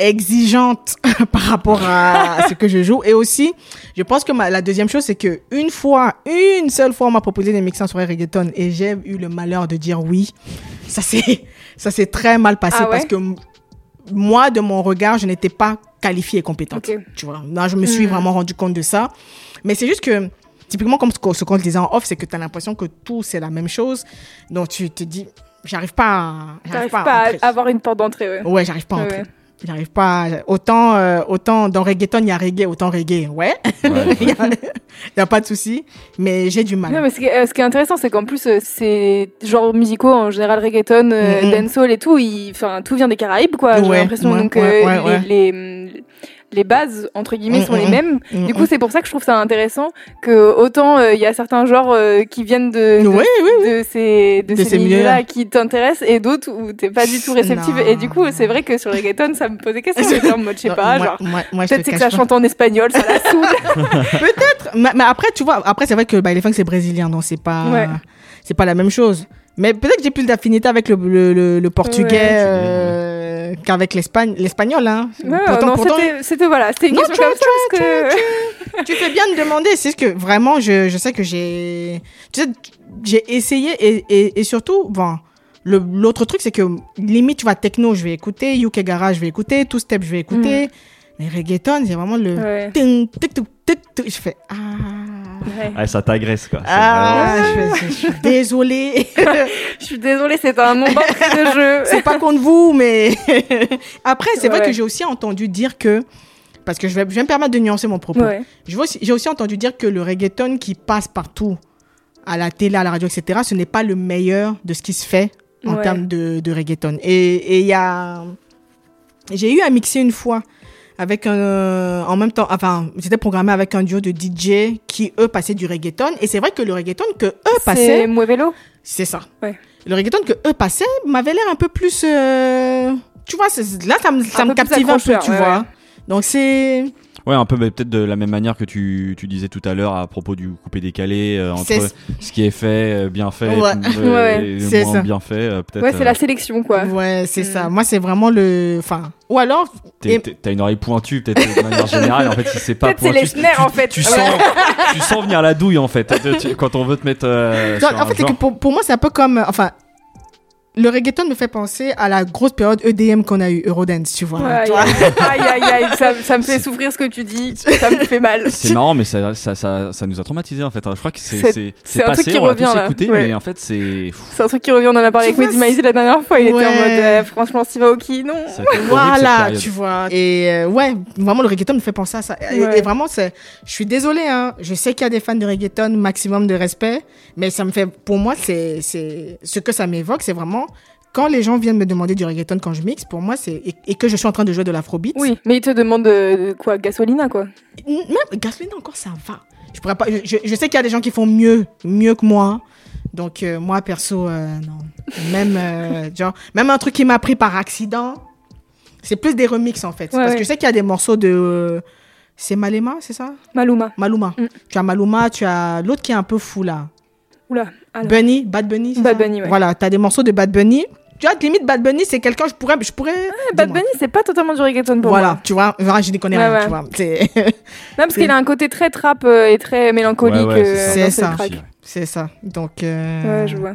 exigeante par rapport à ce que je joue. Et aussi, je pense que ma- la deuxième chose, c'est que une fois, une seule fois, on m'a proposé de mixer en soirée reggaeton et j'ai eu le malheur de dire oui. Ça s'est, ça s'est très mal passé Ah ouais? parce que moi, de mon regard, je n'étais pas qualifiée et compétente. Tu vois, là, je me suis Hmm. vraiment rendu compte de ça. Mais c'est juste que, typiquement, comme ce qu'on disait en off, c'est que tu as l'impression que tout, c'est la même chose. Donc, tu te dis, j'arrive pas à, j'arrive pas à avoir une porte d'entrée. Ouais. Ouais, j'arrive pas à Ouais, entrer. Ouais. J'arrive pas. à- Autant, euh, autant dans reggaeton, il y a reggae, autant reggae. Ouais, Ouais, il y, a- il y a pas de souci. Mais j'ai du mal. Non, mais ce qui est, euh, ce qui est intéressant, c'est qu'en plus, euh, ces genres musicaux, en général reggaeton, Mhm. dancehall et tout, il- enfin, tout vient des Caraïbes, quoi. J'ai Ouais, l'impression. ouais, Donc, ouais, euh, ouais, ouais. Les, les, les bases, entre guillemets, sont les mhm. mêmes. Mm, Du mm. coup, c'est pour ça que je trouve ça intéressant que autant euh, il y a certains genres euh, qui viennent de, de, Oui, oui, de ces, de De ces ces milieux-là qui t'intéressent et d'autres où t'es pas du tout réceptive. Non. Et du coup, c'est vrai que sur le reggaeton, ça me posait question. J'étais en mode, je sais pas, moi- genre. Peut-être c'est que ça chante en espagnol, ça la saoule. mais, mais après, tu vois, après, c'est vrai que bah, les funk, c'est brésilien, donc c'est pas, Ouais. c'est pas la même chose. Mais peut-être que j'ai plus d'affinité avec le, le, le, le portugais Ouais. euh, qu'avec l'espagne, l'espagnol, hein. Ouais, Pourtant- non, pourtant- c'était- voilà, c'était une Non, question tu- comme parce que tu fais bien de demander. C'est ce que vraiment, je, je sais que j'ai, tu sais, j'ai essayé et, et, et surtout, bon, le, l'autre truc, c'est que limite, tu vois, techno, je vais écouter, UK Garage, je vais écouter, Two Step, je vais écouter. Mais reggaeton, c'est vraiment le. Ouais. Je fais ah. Ouais. Ouais, ça t'agresse quoi. Ah, je, suis désolée. Je suis désolée, c'est un nom de jeu. c'est pas contre vous, mais après, c'est vrai que j'ai aussi entendu dire que, parce que je vais, je vais me permettre de nuancer mon propos. Ouais. Je vois aussi- J'ai aussi entendu dire que le reggaeton qui passe partout, à la télé, à la radio, etc., ce n'est pas le meilleur de ce qui se fait en Ouais. termes de, de reggaeton. Et et il y a. J'ai eu à mixer une fois avec un. En même temps, enfin, j'étais programmé avec un duo de DJ qui, eux, passaient du reggaeton. Et c'est vrai que le reggaeton que eux C'est passaient. Muevelo C'est ça. Ouais. Le reggaeton que eux passaient m'avait l'air un peu plus. euh, Tu vois, c'est- là, ça me, ça me captive un peu, tu ouais, vois. ouais. Donc c'est. Ouais, un peu mais peut-être de la même manière que tu, tu disais tout à l'heure à propos du coupé décalé euh, entre C'est- ce qui est fait, euh, bien fait, Ouais. euh, Ouais, et c'est moins ça. bien fait, euh, peut-être. Ouais, c'est euh, la sélection, quoi. Ouais, c'est Mm. ça. Moi, c'est vraiment le. Enfin. Ou alors. t'es- et- t'es- T'as une oreille pointue, peut-être de manière générale. En fait, si c'est pas Peut-être c'est pointu, les tu- en fait. Tu Ouais. sens, tu sens venir la douille en fait tu- quand on veut te mettre. euh, sur en un fait, c'est que genre. pour, pour moi, c'est un peu comme. Enfin. Le reggaeton me fait penser à la grosse période EDM qu'on a eu, Eurodance, tu vois. Ouais, aïe, aïe, aïe, ça, ça me fait souffrir ce que tu dis, ça me fait mal. C'est marrant, mais ça, ça, ça, ça nous a traumatisé en fait. Je crois que c'est c'est un passé, truc qui on revient, tous là. écouté, Ouais. mais en fait c'est. un truc qui revient, on en a parlé avec Mehdi la dernière fois, il était en mode, euh, franchement, non. a été horrible, cette Voilà, tu vois. Et euh, ouais, vraiment, le reggaeton me fait penser à ça. Et, Ouais. et vraiment, c'est, je suis désolée, hein. Je sais qu'il y a des fans de reggaeton, maximum de respect, mais ça me fait, pour moi, c'est, c'est, ce que ça m'évoque, c'est vraiment, quand les gens viennent me demander du reggaeton quand je mixe, pour moi, c'est, et, que je suis en train de jouer de l'afrobeat. Oui, mais il te demande de, de quoi, Gasolina, quoi. Même Gasoline encore, ça va. Je pourrais pas. Je, sais qu'il y a des gens qui font mieux, mieux que moi. Donc euh, moi perso, euh, non. Même euh, genre, même un truc qui m'a pris par accident. C'est plus des remixes en fait. Ouais, Parce ouais. que je sais qu'il y a des morceaux de. euh, c'est Malema, c'est ça? Maluma. Maluma. Mm. Tu as Maluma, tu as l'autre qui est un peu fou là. Oula. alors. Bunny, Bad Bunny. c'est Bad ça Bunny, ouais. Voilà, tu as des morceaux de Bad Bunny. Tu vois, limite Bad Bunny, c'est quelqu'un, je pourrais. Je pourrais Bad dis-moi. Bunny, c'est pas totalement du reggaeton pour Voilà, moi. tu vois, je n'y connais Ouais, rien, ouais. tu vois. C'est Non, parce C'est- qu'il a un côté très trap euh, et très mélancolique Ouais, ouais, euh, c'est ça. C'est ça. c'est. Donc. euh, Ouais, je vois.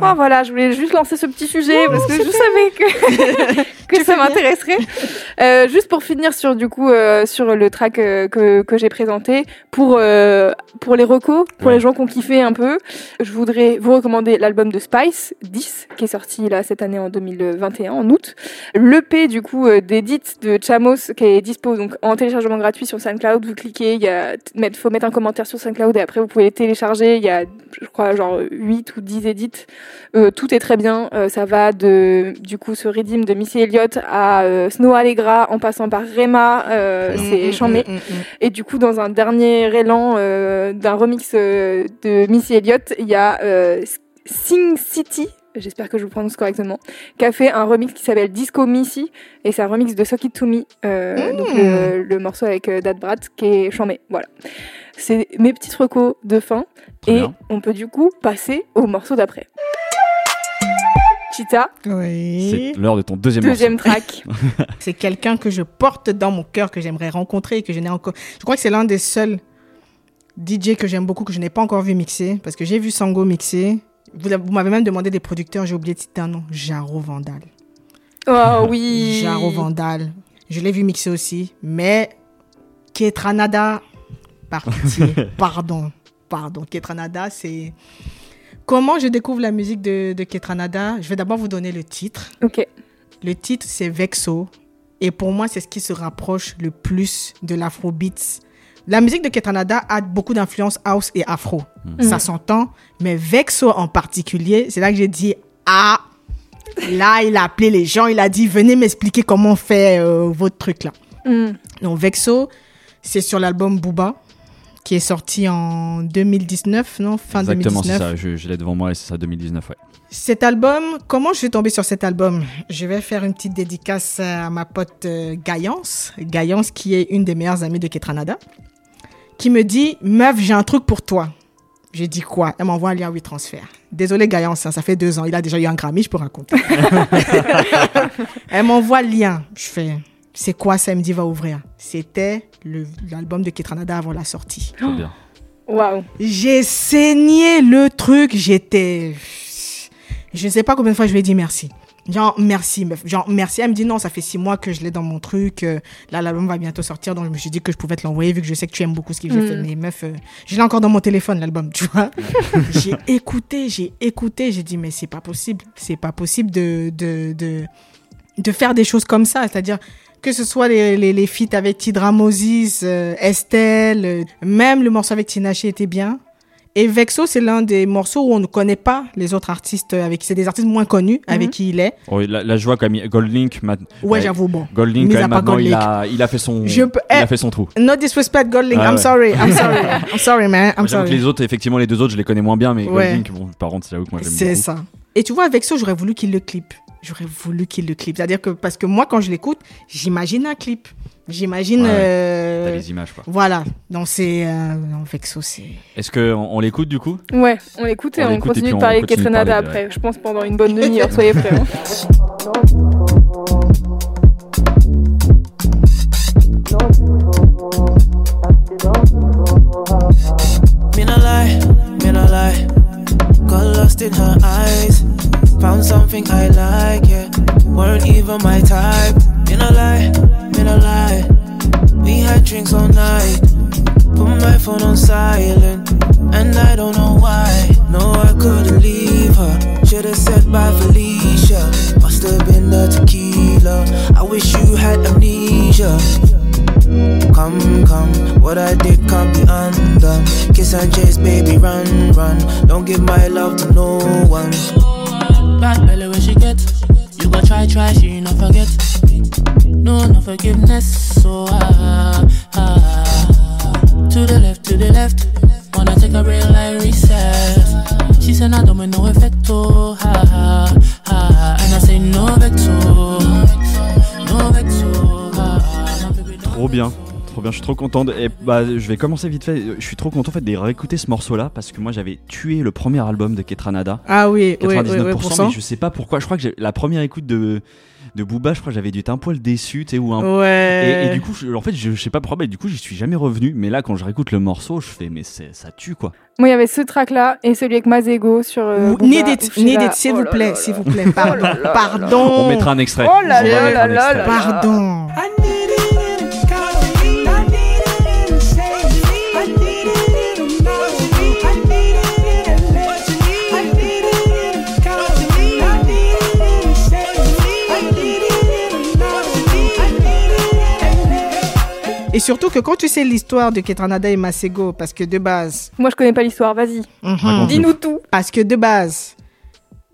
Oh voilà, je voulais juste lancer ce petit sujet parce que je savais que, que ça m'intéresserait. Euh, juste pour finir sur du coup euh, sur le track euh, que, que j'ai présenté pour euh, pour les recos, pour Ouais. les gens qui ont kiffé un peu, je voudrais vous recommander l'album de Spice 10 qui est sorti là cette année en 2021 en août. L'EP du coup euh, d'Edit de Chamos qui est dispo donc en téléchargement gratuit sur SoundCloud. Vous cliquez, il y a faut mettre un commentaire sur SoundCloud et après vous pouvez les télécharger. Il y a je crois genre 8 ou 10 edits euh, tout est très bien. Euh, ça va de du coup ce redeem de Missy Elliott à euh, Snow Allegra en passant par Rema. C'est mm, chambé. mm, mm, mm. Et du coup dans un dernier élan d'un remix euh, de Missy Elliott, il y a euh, Sing City. J'espère que je le prononce correctement. Qui a fait un remix qui s'appelle Disco Missy et c'est un remix de Suck It To Me. Euh, Mm. Donc le, le morceau avec euh, Dad Brat qui est chambé. Voilà. C'est mes petites recos de fin. Très et bien. on peut du coup passer au morceau d'après. Chita, Oui. C'est l'heure de ton deuxième, deuxième track. C'est quelqu'un que je porte dans mon cœur, que j'aimerais rencontrer et que je n'ai encore. Je crois que c'est l'un des seuls DJ que j'aime beaucoup, que je n'ai pas encore vu mixer. Parce que j'ai vu Sango mixer. Vous, vous m'avez même demandé des producteurs, j'ai oublié de citer un nom. Jaro Vandal. Oh oui. Jaro Vandal. Je l'ai vu mixer aussi. Mais Ketranada, parti. pardon. Pardon. Ketranada, c'est. Comment je découvre la musique de, de Ketranada? Je vais d'abord vous donner le titre. Ok. Le titre, c'est Vexo. Et pour moi, c'est ce qui se rapproche le plus de l'afrobeats. La musique de Ketranada a beaucoup d'influence house et afro. Ça s'entend. Mais Vexo en particulier, c'est là que j'ai dit, ah, là, il a appelé les gens, il a dit, venez m'expliquer comment on fait euh, votre truc là. Hmm. Donc Vexo, c'est sur l'album Booba, qui est sorti en 2019, non Fin Exactement, c'est 2019. ça. Je, je l'ai devant moi et c'est ça, 2019, ouais. Cet album, comment je suis tombée sur cet album? Je vais faire une petite dédicace à ma pote euh, Gaïance, Gaïance qui est une des meilleures amies de Ketranada, qui me dit Meuf, j'ai un truc pour toi. J'ai dit quoi? Elle m'envoie un lien WeTransfer. Désolé Gaïance, hein, ça fait deux ans. Il a déjà eu un Grammy, je peux raconter. Elle m'envoie le lien. Je fais C'est quoi? Ça Elle me dit Va ouvrir. C'était le- l'album de Ketranada avant la sortie. Bien. Waouh. J'ai saigné le truc, j'étais... Je ne sais pas combien de fois je lui ai dit merci. Genre, merci, meuf. Genre, merci. Elle me dit non, ça fait six mois que je l'ai dans mon truc. euh, là, l'album va bientôt sortir. Donc, je me suis dit que je pouvais te l'envoyer vu que je sais que tu aimes beaucoup ce que j'ai Mm. fait. Mais meuf, euh, je l'ai encore dans mon téléphone, l'album, tu vois. j'ai écouté, j'ai écouté. J'ai dit, mais c'est pas possible. C'est pas possible de, de, de, de faire des choses comme ça. C'est-à-dire que ce soit les, les, les feats avec Tidra Moses, euh, Estelle, euh, même le morceau avec Tinashe était bien. Et Vexo, c'est l'un des morceaux où on ne connaît pas les autres artistes avec, c'est des artistes moins connus avec qui il est. Oh, là, là, je vois quand même Goldlink. ma- Ouais, j'avoue, bon. Goldlink, quand même, maintenant, il Goldlink. a, il a fait son, Je peux- il eh, a fait son trou. No disrespect, Goldlink. Ouais, I'm ouais. sorry, I'm sorry. I'm sorry, man. I'm J'avoue que sorry. les autres, effectivement, les deux autres, je les connais moins bien, mais Ouais. Goldlink, bon, par contre, c'est là que moi j'aime C'est ça. Et tu vois, ça, j'aurais voulu qu'il le clip. J'aurais voulu qu'il le clip. C'est-à-dire que, parce que moi, quand je l'écoute, j'imagine un clip. J'imagine. Ouais, ouais. euh, T'as les images, quoi. Voilà. Donc, c'est. Euh, non, Vexo, c'est. Est-ce qu'on on, l'écoute du coup? Ouais, on l'écoute et On on, et continue puis de parler de de- après. Je pense pendant une bonne demi-heure, soyez prêts. hein. Me no lie, me no lie. Got lost in her eyes. Found something I like, yeah. Weren't even my type. Me no lie, me no lie. We had drinks all night. Put my phone on silent, and I don't know why. No, I couldn't leave her. Should've said bye, Felicia. Must have been the tequila. I wish you had amnesia. Come, come, what I did can't be undone. Kiss and chase, baby, run, run. Don't give my love to no one. Bad belly where she get. You go try, try, she not forget. No, no forgiveness. So ah, ah, ah, to the left, to the left. Wanna take a real reset. Trop bien. trop bien, je suis trop contente. Et bah, je vais commencer vite fait. Je suis trop content en fait de réécouter ce morceau-là parce que moi j'avais tué le premier album de Ketranada. Ah oui, 99%, mais je sais pas pourquoi. Je crois que la première écoute de de Booba, je crois que j'avais dû être un poil déçu, tu sais, ou un. Ouais. Et, et du coup, je- en fait, je, je sais pas pourquoi, mais du coup, j'y suis jamais revenu. Mais là, quand je réécoute le morceau, je fais, mais c'est- ça tue quoi. Moi, il y avait ce track-là et celui avec Mazego sur. Euh, Ou- Booba, Need où it, je suis need là, it, s'il oh vous plaît, s'il vous plaît. Pardon, là là pardon. On mettra un extrait. Oh là là là là là. Et surtout que quand tu sais l'histoire de Ketranada et Masego, parce que de base, Moi, je connais pas l'histoire, vas-y. Raconte-nous. Dis-nous tout. parce que de base,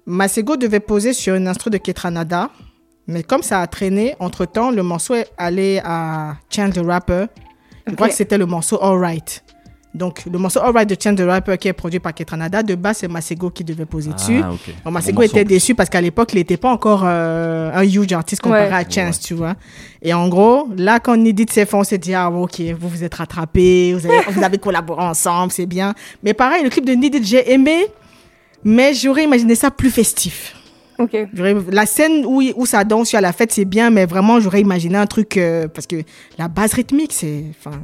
Masego devait poser sur une instru de Ketranada, mais comme ça a traîné, entre-temps, le morceau est allé à Chance the Rapper. Je crois que c'était le morceau Alright. Donc, le morceau Alright de Chance the Rapper qui est produit par Ketranada, de base, c'est Masego qui devait poser dessus. Ah, ok. Bon, Bon Masego était déçu parce qu'à l'époque, il n'était pas encore euh, un huge artiste comparé Ouais. à Chance, tu vois. Et en gros, là, quand Nidit s'est fait, on s'est dit, ah, ok, vous vous êtes rattrapés, vous avez, vous avez collaboré ensemble, c'est bien. Mais pareil, le clip de Nidit, j'ai aimé, mais j'aurais imaginé ça plus festif. Ok. J'aurais- La scène où, où ça danse à la fête, c'est bien, mais vraiment, j'aurais imaginé un truc. euh, parce que la base rythmique, c'est. Enfin,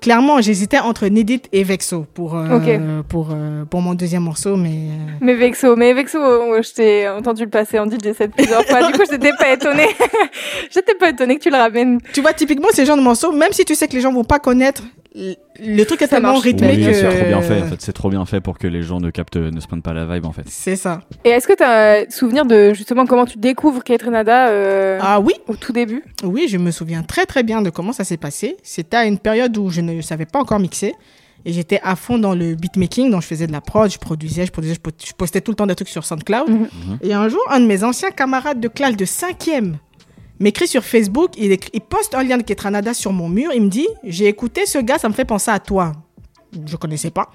clairement, j'hésitais entre Nidit et Vexo pour, euh, pour, euh, pour mon deuxième morceau, mais. euh, Mais Vexo, mais Vexo, je t'ai entendu le passer en DJ set plusieurs fois. Du coup, j'étais pas étonnée. j'étais pas étonnée que tu le ramènes. Tu vois, typiquement, ces genres de morceaux, même si tu sais que les gens vont pas connaître, le- truc est Ça tellement marche. Oui, que- c'est trop bien fait. En fait, c'est trop bien fait pour que les gens ne captent, ne se prennent pas la vibe en fait. C'est ça. Et est-ce que tu as souvenir de justement comment tu découvres Kate Renada euh, Ah oui, au tout début? Oui, je me souviens très très bien de comment ça s'est passé. C'était à une période où je ne savais pas encore mixer. Et j'étais à fond dans le beatmaking, donc je faisais de la prod, je produisais, je produisais, je po- je postais tout le temps des trucs sur SoundCloud. Mhm. Et un jour, un de mes anciens camarades de classe de cinquième m'écrit sur Facebook, il, écrit- il poste un lien de Ketranada sur mon mur, il me dit, j'ai écouté ce gars, ça me fait penser à toi. Je connaissais pas.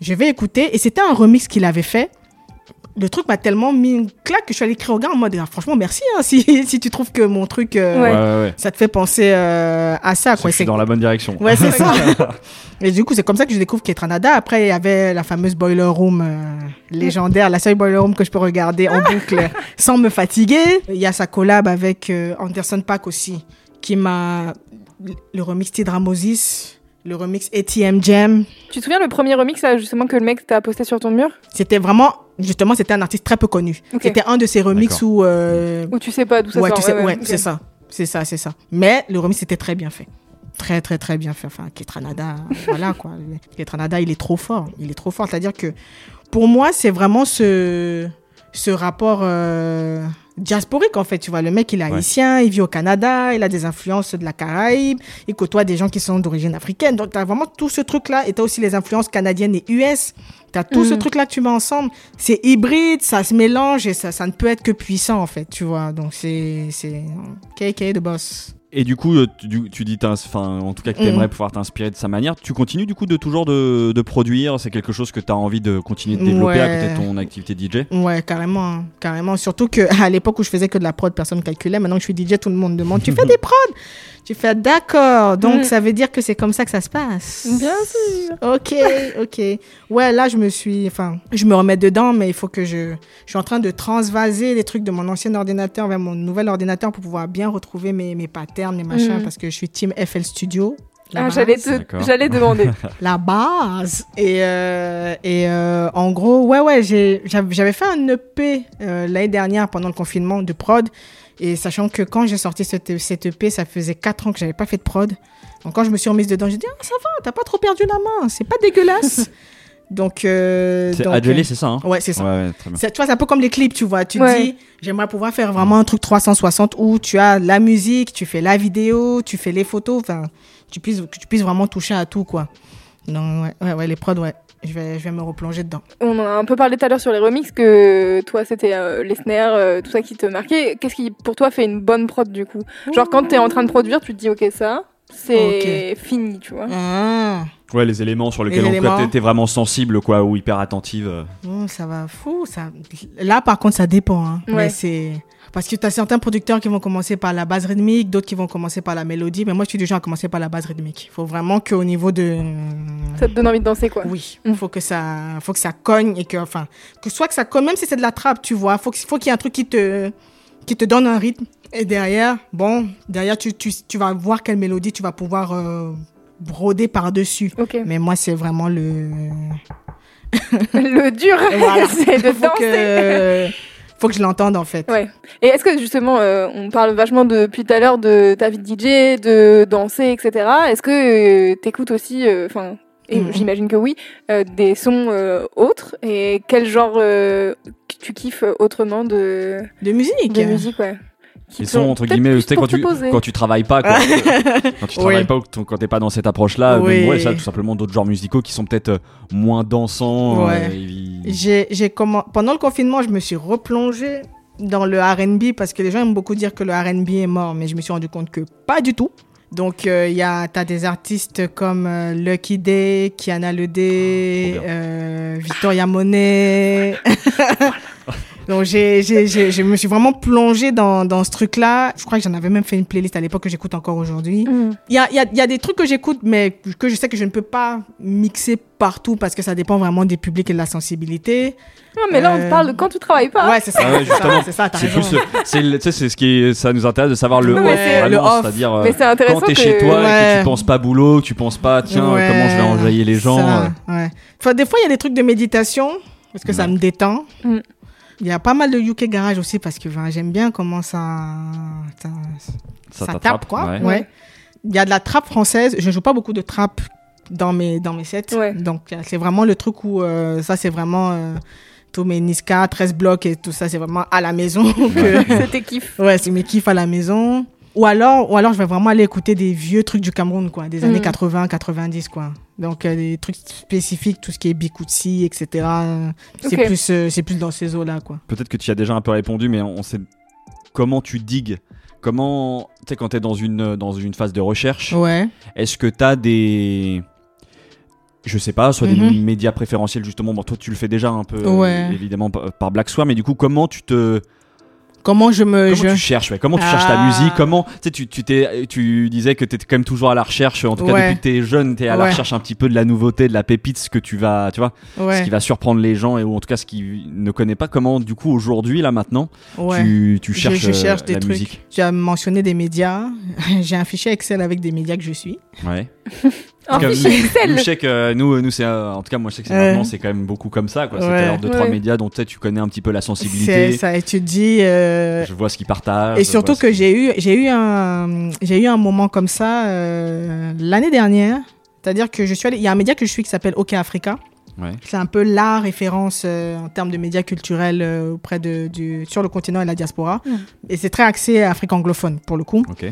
Je vais écouter, et c'était un remix qu'il avait fait. Le truc m'a tellement mis une claque que je suis allée écrire au gars en mode, Ah, franchement, merci hein, si, si tu trouves que mon truc... euh, Ouais. Ouais, ouais, ouais. ça te fait penser euh, à ça. C'est Quoi. dans la bonne direction. Ouais, c'est ça. Et du coup, c'est comme ça que je découvre Ketranada. Après, il y avait la fameuse Boiler Room euh, légendaire, la seule Boiler Room que je peux regarder en boucle sans me fatiguer. Il y a sa collab avec euh, Anderson Paak aussi, qui m'a... Le remix Tidra Moses, le remix ATM Jam. Tu te souviens le premier remix justement que le mec t'a posté sur ton mur? C'était vraiment... Justement, c'était un artiste très peu connu. C'était un de ces remix où... euh, Ou tu sais pas d'où ça ouais, sort tu sais, ouais, c'est ça. C'est ça, c'est ça. Mais le remix était très bien fait. Très, très, très bien fait. Enfin, Ketranada, voilà quoi. Ketranada, il est trop fort. Il est trop fort. C'est-à-dire que pour moi, c'est vraiment ce, ce rapport euh, diasporique en fait. Tu vois, le mec, il est Ouais. haïtien, il vit au Canada, il a des influences de la Caraïbe, il côtoie des gens qui sont d'origine africaine. Donc, tu as vraiment tout ce truc-là. Et tu as aussi les influences canadiennes et US. Tu as tout ce Mhm. truc-là que tu mets ensemble. C'est hybride, ça se mélange et ça, ça ne peut être que puissant en fait. Tu vois, donc c'est c'est KK de boss. Et du coup, euh, tu, tu dis, enfin, en tout cas, que tu aimerais Mhm. pouvoir t'inspirer de sa manière. Tu continues du coup de toujours de, de produire? C'est quelque chose que tu as envie de continuer de développer à côté de Ouais. ton activité DJ. Ouais, carrément, hein, carrément. Surtout que à l'époque où je faisais que de la prod, personne ne calculait. Maintenant que je suis DJ, tout le monde demande Tu fais des prods? Tu fais d'accord. Donc Mm. ça veut dire que c'est comme ça que ça se passe. Bien sûr. Ok, ok. Ouais, là je me suis, enfin, je me remets dedans, mais il faut que je, je suis en train de transvaser les trucs de mon ancien ordinateur vers mon nouvel ordinateur pour pouvoir bien retrouver mes, mes patterns, mes machins, Mhm. parce que je suis team FL Studio. Ah, base. j'allais j'allais demander. la base. Et, euh, et euh, en gros, ouais, ouais, j'avais fait un EP euh, l'année dernière pendant le confinement de prod. Et sachant que quand j'ai sorti cette, cet EP, ça faisait 4 ans que j'avais pas fait de prod. Donc quand je me suis remise dedans, j'ai dit, ah, ça va, t'as pas trop perdu la main, c'est pas dégueulasse. donc, euh, C'est euh, c'est ça hein? Ouais, c'est ça. Ouais, ouais, très bien. C'est- Tu vois, c'est un peu comme les clips, tu vois. Tu Ouais. dis, j'aimerais pouvoir faire vraiment un truc 360 où tu as la musique, tu fais la vidéo, tu fais les photos, enfin, tu puisses, que tu puisses vraiment toucher à tout, quoi. Donc, ouais, ouais, ouais, les prods, ouais. Je vais, je vais me replonger dedans. On en a un peu parlé tout à l'heure sur les remixes que toi c'était euh, les snares, euh, tout ça qui te marquait. Qu'est-ce qui pour toi fait une bonne prod du coup? Genre quand t'es en train de produire, tu te dis ok ça, c'est fini, tu vois. Ah, Ouais, les éléments sur lesquels Les on t'es vraiment sensible, quoi, ou hyper attentive. bon, ça va fou. Ça... Là, par contre, ça dépend. hein. Ouais. Mais c'est. Parce que tu as certains producteurs qui vont commencer par la base rythmique, d'autres qui vont commencer par la mélodie. Mais moi, je suis du genre à commencer par la base rythmique. Il faut vraiment qu'au niveau de. Ça te donne envie de danser, quoi. Oui, il faut que ça, faut que ça cogne et que, enfin, que soit que ça cogne, même si c'est de la trappe, tu vois, faut que- faut qu'il y ait un truc qui te, qui te donne un rythme. Et derrière, bon, derrière, tu, tu, tu vas voir quelle mélodie tu vas pouvoir euh, broder par-dessus. Mais moi, c'est vraiment le. Le dur, Voilà. c'est de faut danser. que, faut que je l'entende, en fait. Ouais. Et est-ce que justement, euh, on parle vachement depuis tout à l'heure de ta vie de DJ, de danser, etc. Est-ce que euh, t'écoutes aussi, euh, enfin, et Mhm. j'imagine que oui, euh, des sons autres? Et quel genre tu kiffes autrement de, De musique? de musique, ouais Qui sont, entre guillemets, tu sais, quand tu, quand tu travailles pas, quoi. quand tu travailles Oui. pas ou quand t'es pas dans cette approche-là, Oui. même, ouais, ça, tout simplement d'autres genres musicaux qui sont peut-être euh, moins dansants. Ouais. euh, J'ai, j'ai comment... Pendant le confinement, je me suis replongée dans le R&B parce que les gens aiment beaucoup dire que le R&B est mort, mais je me suis rendu compte que pas du tout. Donc, euh, il y a, t'as des artistes comme euh, Lucky Day, Kiana Ledé, Trop bien. euh, Victoria Monet. Donc, j'ai, j'ai, j'ai, je me suis vraiment plongée dans, dans ce truc-là. Je crois que j'en avais même fait une playlist à l'époque que j'écoute encore aujourd'hui. Mhm. Il y a, il y, a, il y a des trucs que j'écoute, mais que je sais que je ne peux pas mixer partout parce que ça dépend vraiment des publics et de la sensibilité. Non, mais là, on Euh, te parle de quand tu travailles pas. Ouais, c'est ça. Ah ouais, c'est ça, justement. C'est ça, t'as C'est raison. plus, c'est le- tu sais, c'est ce qui est, ça nous intéresse de savoir le Non, off, c'est- vraiment, le off. c'est-à-dire euh, Mais c'est intéressant quand t'es que- chez toi et que Ouais. tu penses pas boulot, que tu penses pas tiens Ouais, comment je vais enjailler les gens. ça, euh. ouais. Enfin, des fois, il y a des trucs de méditation parce que ça Ouais. me détend. Mm. Il y a pas mal de UK Garage aussi parce que j'aime bien comment ça, ça, ça tape, quoi. ouais. Ouais. Il y a de la trappe française. Je joue pas beaucoup de trappe dans mes, dans mes sets. Ouais. Donc, euh, c'est vraiment le truc où euh, ça, c'est vraiment euh, tous mes Niska, 13 blocs et tout ça, c'est vraiment à la maison. que- C'était kiff. Ouais, c'est mes kiffs à la maison. Ou alors, ou alors, je vais vraiment aller écouter des vieux trucs du Cameroun, quoi, des années Mm. 80, 90, quoi. Donc, euh, des trucs spécifiques, tout ce qui est Bikutsi, etc. C'est plus, euh, c'est plus dans ces eaux-là, quoi. Peut-être que tu y as déjà un peu répondu, mais on sait comment tu digues. Comment, tu sais, quand tu es dans une, dans une phase de recherche, Ouais. est-ce que tu as des. Je sais pas, soit des Mhm. médias préférentiels, justement. Bon, toi, tu le fais déjà un peu, euh, Ouais. évidemment, par par Black Swan, mais du coup, comment tu te. Comment je me. Comment je... tu cherches ouais, Comment tu cherches ta Ah. musique? Comment tu sais tu tu t'es tu disais que tu étais quand même toujours à la recherche en tout cas depuis que t'es jeune tu es à la recherche un petit peu de la nouveauté de la pépite ce que tu vas tu vois ce qui va surprendre les gens et ou en tout cas ce qui ne connaît pas comment du coup aujourd'hui là maintenant tu, tu Je- cherches je, cherche euh, des la trucs. musique? Tu as mentionné des médias. J'ai un fichier Excel avec des médias que je suis. ouais Un Comme fichier nous, Excel. je sais que nous nous c'est euh, en tout cas moi je sais que c'est Ouais. maintenant c'est quand même beaucoup comme ça quoi c'est Ouais. alors deux trois Ouais. médias dont peut-être tu connais un petit peu la C'est sensibilité ça étudie. euh, je vois ce qu'ils partagent Et surtout que j'ai eu, j'ai eu un, j'ai eu un moment comme ça euh, l'année dernière. C'est-à-dire que je suis allée, il y a un média que je suis qui s'appelle OK Africa. ouais C'est un peu la référence euh, en termes de médias culturels euh, auprès de, du, sur le continent et la diaspora. Mm. Et c'est très axé à Afrique anglophone pour le coup. ok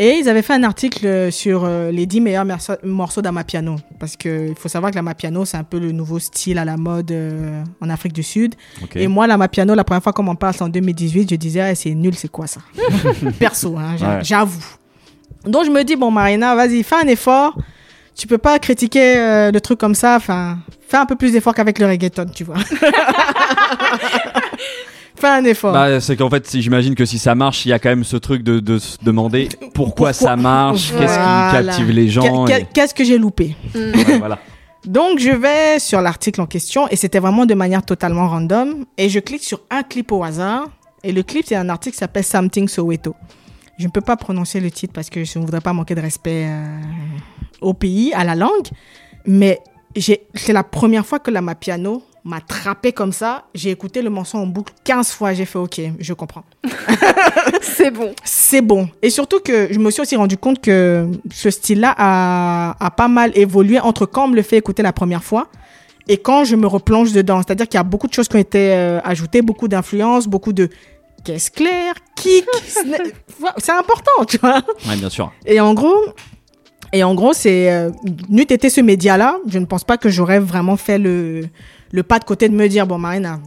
Et ils avaient fait un article euh, sur euh, les 10 meilleurs morceaux- d'Amapiano. Parce qu'il faut savoir que l'Amapiano, c'est un peu le nouveau style à la mode euh, en Afrique du Sud. Et moi, l'Amapiano, la première fois qu'on m'en parle, c'est en 2018, je disais, Ah, c'est nul, c'est quoi ça? Perso, hein, Ouais. j'avoue. Donc je me dis, bon, Marina, vas-y, fais un effort. Tu peux pas critiquer euh, le truc comme ça. Enfin, fais un peu plus d'effort qu'avec le reggaeton, tu vois. fais un effort. Bah, c'est qu'en fait, si j'imagine que si ça marche, il y a quand même ce truc de, de se demander pourquoi, Pourquoi ça marche, qu'est-ce qui captive les gens. Et- Qu'est-ce que j'ai loupé Ouais, voilà. Donc, je vais sur l'article en question et c'était vraiment de manière totalement random. Et je clique sur un clip au hasard. Et le clip, c'est un article qui s'appelle Something Soweto. Je ne peux pas prononcer le titre parce que je ne voudrais pas manquer de respect euh, au pays, à la langue. Mais c'est la première fois que la Mapiano m'a trappé comme ça. J'ai écouté le morceau en boucle 15 fois. J'ai fait OK, je comprends. C'est bon. C'est bon. Et surtout que je me suis aussi rendu compte que ce style-là a, a pas mal évolué entre quand on me le fait écouter la première fois et quand je me replonge dedans. C'est-à-dire qu'il y a beaucoup de choses qui ont été euh, ajoutées, beaucoup d'influences, beaucoup de caisse claire, kick, c'est important, tu vois. Ouais, bien sûr. Et en gros, et en gros, c'est euh, n'eût été ce média-là, je ne pense pas que j'aurais vraiment fait le le pas de côté de me dire bon Marina,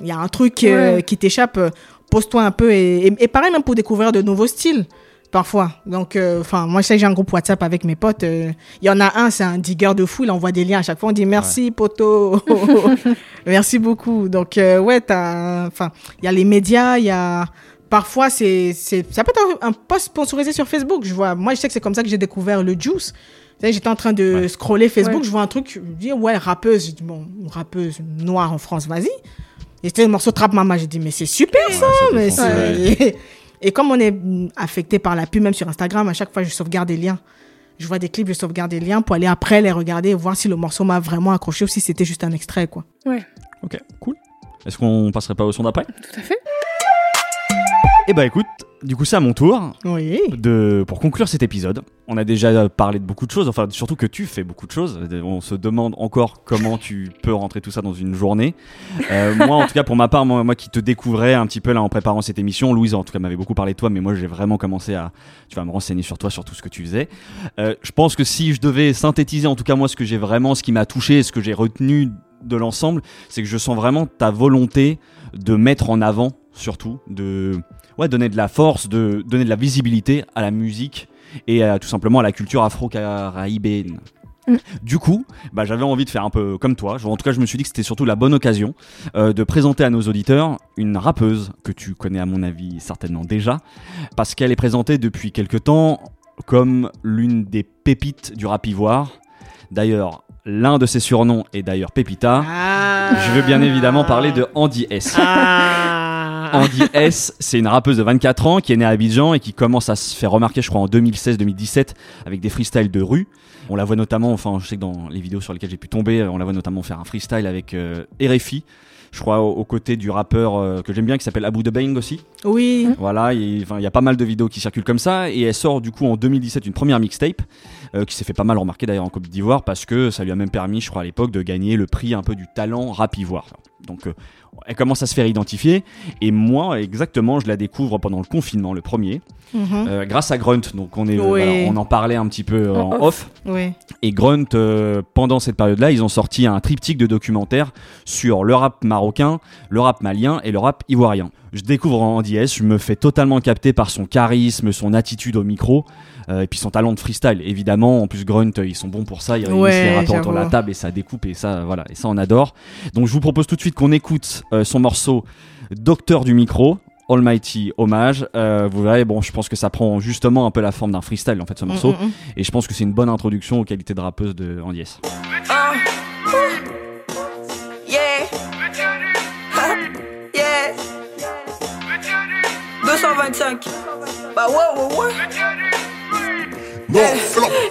il y a un truc euh, Ouais. qui t'échappe, euh, pose-toi un peu et, et, et pareil même pour découvrir de nouveaux styles. Parfois. Donc, euh, enfin, moi, je sais que j'ai un groupe WhatsApp avec mes potes. euh, Il y en a un, c'est un digger de fou. Il envoie des liens à chaque fois. On dit merci, poto. merci beaucoup. Donc, euh, ouais, t'as, enfin, il y a les médias, il y a, parfois, c'est, c'est, ça peut être un, un post sponsorisé sur Facebook. Je vois, moi, je sais que c'est comme ça que j'ai découvert le juice. J'étais en train de scroller Facebook, Ouais. je vois un truc, je me dis, ouais, rappeuse. J'ai dit, bon, rappeuse noire en France, vas-y. Et c'était le morceau Trap Mama. J'ai dit, mais c'est super ça, mais c'est- Et comme on est affecté par la pub, même sur Instagram, à chaque fois, je sauvegarde des liens. Je vois des clips, je sauvegarde des liens pour aller après les regarder et voir si le morceau m'a vraiment accroché ou si c'était juste un extrait, quoi. Ouais, Ok, cool. Est-ce qu'on passerait pas au son d'après? Tout à fait. Eh bah écoute, du coup c'est à mon tour Oui. de pour conclure cet épisode. On a déjà parlé de beaucoup de choses, enfin surtout que tu fais beaucoup de choses. On se demande encore comment tu peux rentrer tout ça dans une journée. Euh, moi en tout cas pour ma part, moi, moi qui te découvrais un petit peu là en préparant cette émission, Louise en tout cas m'avait beaucoup parlé de toi, mais moi j'ai vraiment commencé à tu vas me renseigner sur toi, sur tout ce que tu faisais. Euh, je pense que si je devais synthétiser en tout cas moi ce que j'ai vraiment, ce qui m'a touché, ce que j'ai retenu de l'ensemble, c'est que je sens vraiment ta volonté de mettre en avant surtout de ouais, donner de la force, de donner de la visibilité à la musique et à, tout simplement à la culture afro-caraïbéenne. Mm. Du coup, bah, j'avais envie de faire un peu comme toi. En tout cas, je me suis dit que c'était surtout la bonne occasion euh, de présenter à nos auditeurs une rappeuse que tu connais à mon avis certainement déjà, parce qu'elle est présentée depuis quelque temps comme l'une des pépites du rap ivoire. D'ailleurs, l'un de ses surnoms est d'ailleurs Pépita. Je veux bien évidemment parler de Andy S. Ah. Andy S, c'est une rappeuse de 24 ans qui est née à Abidjan et qui commence à se faire remarquer, je crois, en 2016-2017 avec des freestyles de rue. On la voit notamment, enfin, je sais que dans les vidéos sur lesquelles j'ai pu tomber, on la voit notamment faire un freestyle avec euh, RFI, je crois, aux, côtés du rappeur euh, que j'aime bien qui s'appelle Abu Debang aussi. Oui. Voilà, il y a pas mal de vidéos qui circulent comme ça et elle sort du coup en 2017 une première mixtape euh, qui s'est fait pas mal remarquer d'ailleurs en Côte d'Ivoire parce que ça lui a même permis, je crois à l'époque, de gagner le prix un peu du talent rap ivoire. Donc euh, elle commence à se faire identifier et moi exactement je la découvre pendant le confinement, le premier, Mhm. euh, grâce à Grunt. Donc on est, Oui. voilà, on en parlait un petit peu en En off. Oui. Et Grunt, pendant cette période-là, ils ont sorti un triptyque de documentaires sur le rap marocain, le rap malien et le rap ivoirien. Je découvre Andy S, je me fais totalement capter par son charisme, son attitude au micro, et puis son talent de freestyle. Évidemment, en plus Grunt, euh, ils sont bons pour ça, ils réunissent Ouais, les rappeurs autour de la table et ça découpe et ça, voilà, et ça on adore. Donc je vous propose tout de suite qu'on écoute euh, son morceau Docteur du micro. Almighty hommage, Euh, vous verrez, bon, je pense que ça prend justement un peu la forme d'un freestyle en fait ce morceau, Mm, mm, mm. et je pense que c'est une bonne introduction aux qualités de rappeuse de Andy S. Uh, yeah. yeah. 225. Bah ouais, ouais, ouais.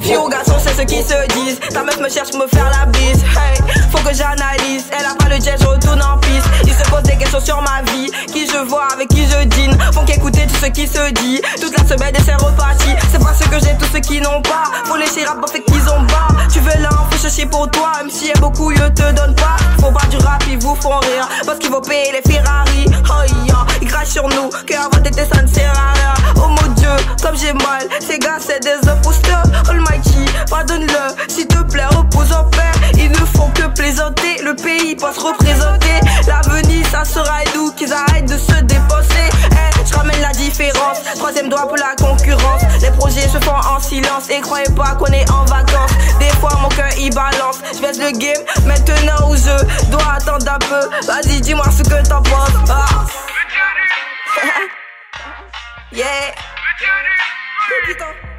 Fille ou garçon, c'est ce qu'ils se disent. Ta meuf me cherche pour me faire la bise. Hey, faut que j'analyse. Elle a pas le jet, je retourne en piste. Ils se posent des questions sur ma vie. Qui je vois, avec qui je dîne. Font qu'écouter tout ce qui se dit. Toute la semaine et c'est reparti. C'est parce que j'ai tous ceux qui n'ont pas. Faut les rap fait qu'ils ont bas. Tu veux faut chercher pour toi. Même si y a beaucoup, ils te donnent pas. Faut pas du rap, ils vous font rire. Parce qu'ils vont payer les Ferrari. Oh yeah, ils crachent sur nous. Que avant t'étais, ça ne sert à rien. Oh mon dieu, comme j'ai mal. Ces gars, c'est des Almighty, pardonne-le. S'il te plaît, repose en paix. Ils ne font que plaisanter. Le pays passe représenter. L'avenir, ça sera nous. Qu'ils arrêtent de se dépenser. Eh, je ramène la différence. Troisième doigt pour la concurrence. Les projets se font en silence. Et croyez pas qu'on est en vacances. Des fois, mon cœur il balance. Je baisse le game maintenant où je dois attendre un peu. Vas-y, dis-moi ce que t'en penses. Ah. yeah.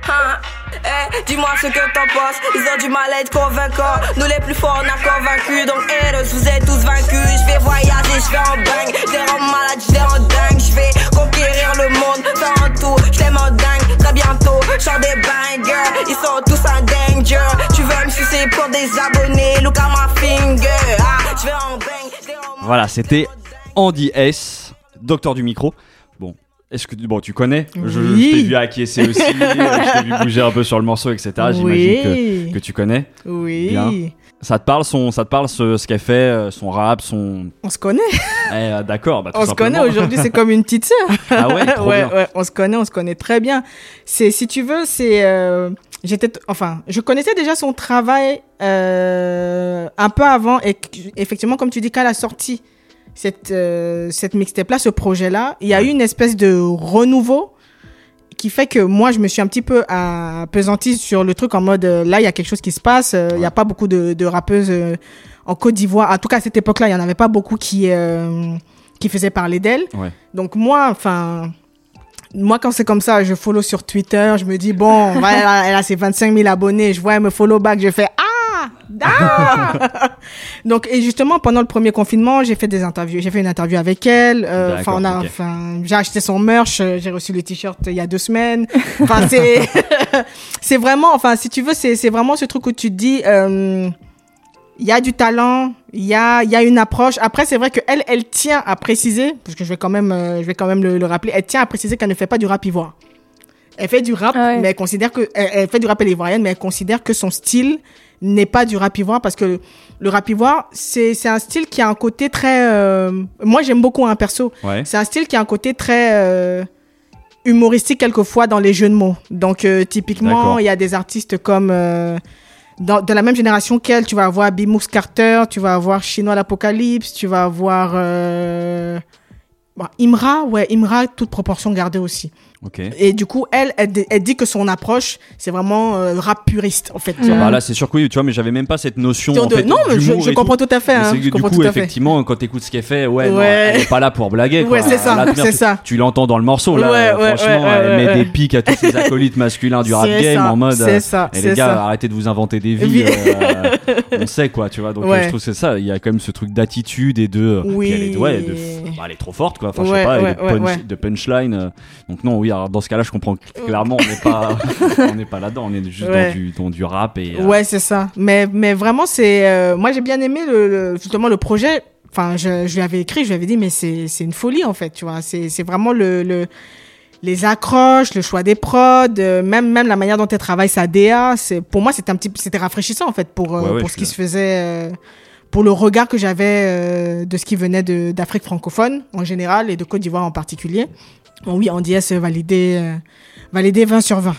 Hein. Eh, dis-moi ce que t'en penses. Ils ont du mal à être convaincants. Nous les plus forts, on a convaincu. Donc, haters, vous êtes tous vaincus. Je vais voyager, je vais en bang. Je les rends malades, je dingue. Je vais conquérir le monde, faire un tour. Je rends dingue. Très bientôt, je sors des bangers. Ils sont tous en danger. Tu veux me sucer pour des abonnés? Look at my finger. Ah, je vais en bang. Voilà, c'était Andy S, docteur du micro. Est-ce que bon, tu connais Je, je Oui. t'ai vu acquiescer aussi, euh, je t'ai vu bouger un peu sur le morceau, etc. J'imagine Oui. que, que tu connais. Oui. Bien. Ça te parle son, ça te parle ce, ce qu'elle fait, euh, son rap, son. On se connaît. Eh, euh, D'accord, bah, On se connaît aujourd'hui, c'est comme une petite sœur. Ah ouais, trop ouais, bien. ouais, on se connaît, on se connaît très bien. C'est, si tu veux, c'est, euh, j'étais, enfin, je connaissais déjà son travail euh, un peu avant et effectivement, comme tu dis, quand elle a sorti cette euh, cette mixtape là, ce projet là, il y a eu une espèce de renouveau qui fait que moi, je me suis un petit peu apesantie sur le truc en mode, euh, là, il y a quelque chose qui se passe. euh, Il n'y a pas beaucoup de, de rappeuses euh, en Côte d'Ivoire. En tout cas, à cette époque-là, il n'y en avait pas beaucoup qui, euh, qui faisaient parler d'elle. Ouais. Donc moi, enfin, moi quand c'est comme ça, je follow sur Twitter, je me dis bon, voilà, elle, a, elle a ses 25 000 abonnés, je vois elle me follow back, je fais ah, ah Donc et justement pendant le premier confinement, j'ai fait des interviews, j'ai fait une interview avec elle. euh, Enfin, on a, j'ai acheté son merch, euh, j'ai reçu les t-shirts il y a deux semaines. Enfin c'est, c'est vraiment, enfin si tu veux, c'est c'est vraiment ce truc où tu te dis. euh, il y a du talent, il y a, il y a une approche. Après, c'est vrai que elle, elle tient à préciser, parce que je vais quand même, euh, je vais quand même le, le rappeler, elle tient à préciser qu'elle ne fait pas du rap ivoire. Elle fait du rap, mais elle considère que, elle, elle fait du rap à l'ivoirienne, mais elle considère que son style n'est pas du rap ivoire parce que le rap ivoire, c'est, c'est un style qui a un côté très, euh, moi j'aime beaucoup un perso. Ouais. C'est un style qui a un côté très, euh, humoristique quelquefois dans les jeux de mots. Donc, euh, typiquement, il y a des artistes comme, euh, dans, de la même génération qu'elle, tu vas avoir Bimux Carter, tu vas avoir Chinois l'Apocalypse, tu vas avoir euh, bon, Imra, ouais, Imra, toute proportion gardée aussi. Et du coup, elle, elle, dit- elle dit que son approche, c'est vraiment euh, rap puriste, en fait. vois. Bah là, c'est sûr que oui, tu vois, mais j'avais même pas cette notion. De- en de- fait, non, mais je- comprends tout à fait, hein, je du comprends coup, tout à fait. effectivement, quand t'écoutes ce qu'elle fait, ouais, non, Ouais. elle est pas là pour blaguer. Ouais, c'est ça, Là, tu- c'est ça. Tu l'entends dans le morceau, là. Ouais, ouais, franchement, elle met des pics à tous ses acolytes masculins du rap game ça, en mode. c'est euh, ça, Et c'est les gars, arrêtez de vous inventer des vies. euh, on sait, quoi, tu vois. Donc, euh, je trouve que c'est ça. Il y a quand même ce truc d'attitude et de. Oui. elle est, bah, elle est trop forte, quoi. Enfin, je sais pas, de, punchline. euh. Donc, non, oui, alors dans ce cas-là, je comprends clairement, on n'est pas, on n'est pas là-dedans. On est juste Ouais. dans, du, dans du rap et. euh, Ouais, c'est ça. Mais, mais vraiment, c'est. euh, moi, j'ai bien aimé le, le- justement le projet. Enfin, je, je lui avais écrit, je lui avais dit, mais c'est c'est une folie, en fait, tu vois. C'est c'est vraiment le, le, les accroches, le choix des prods, euh, même, même la manière dont elle travaille sa DA. c'est- Pour moi, c'était un petit c'était rafraîchissant, en fait, pour, Ouais, ouais, pour ce qui se faisait. pour le regard que j'avais euh, de ce qui venait d'Afrique francophone en général et de Côte d'Ivoire en particulier. Bon, oui, Andy S validé, euh, validé 20 sur 20.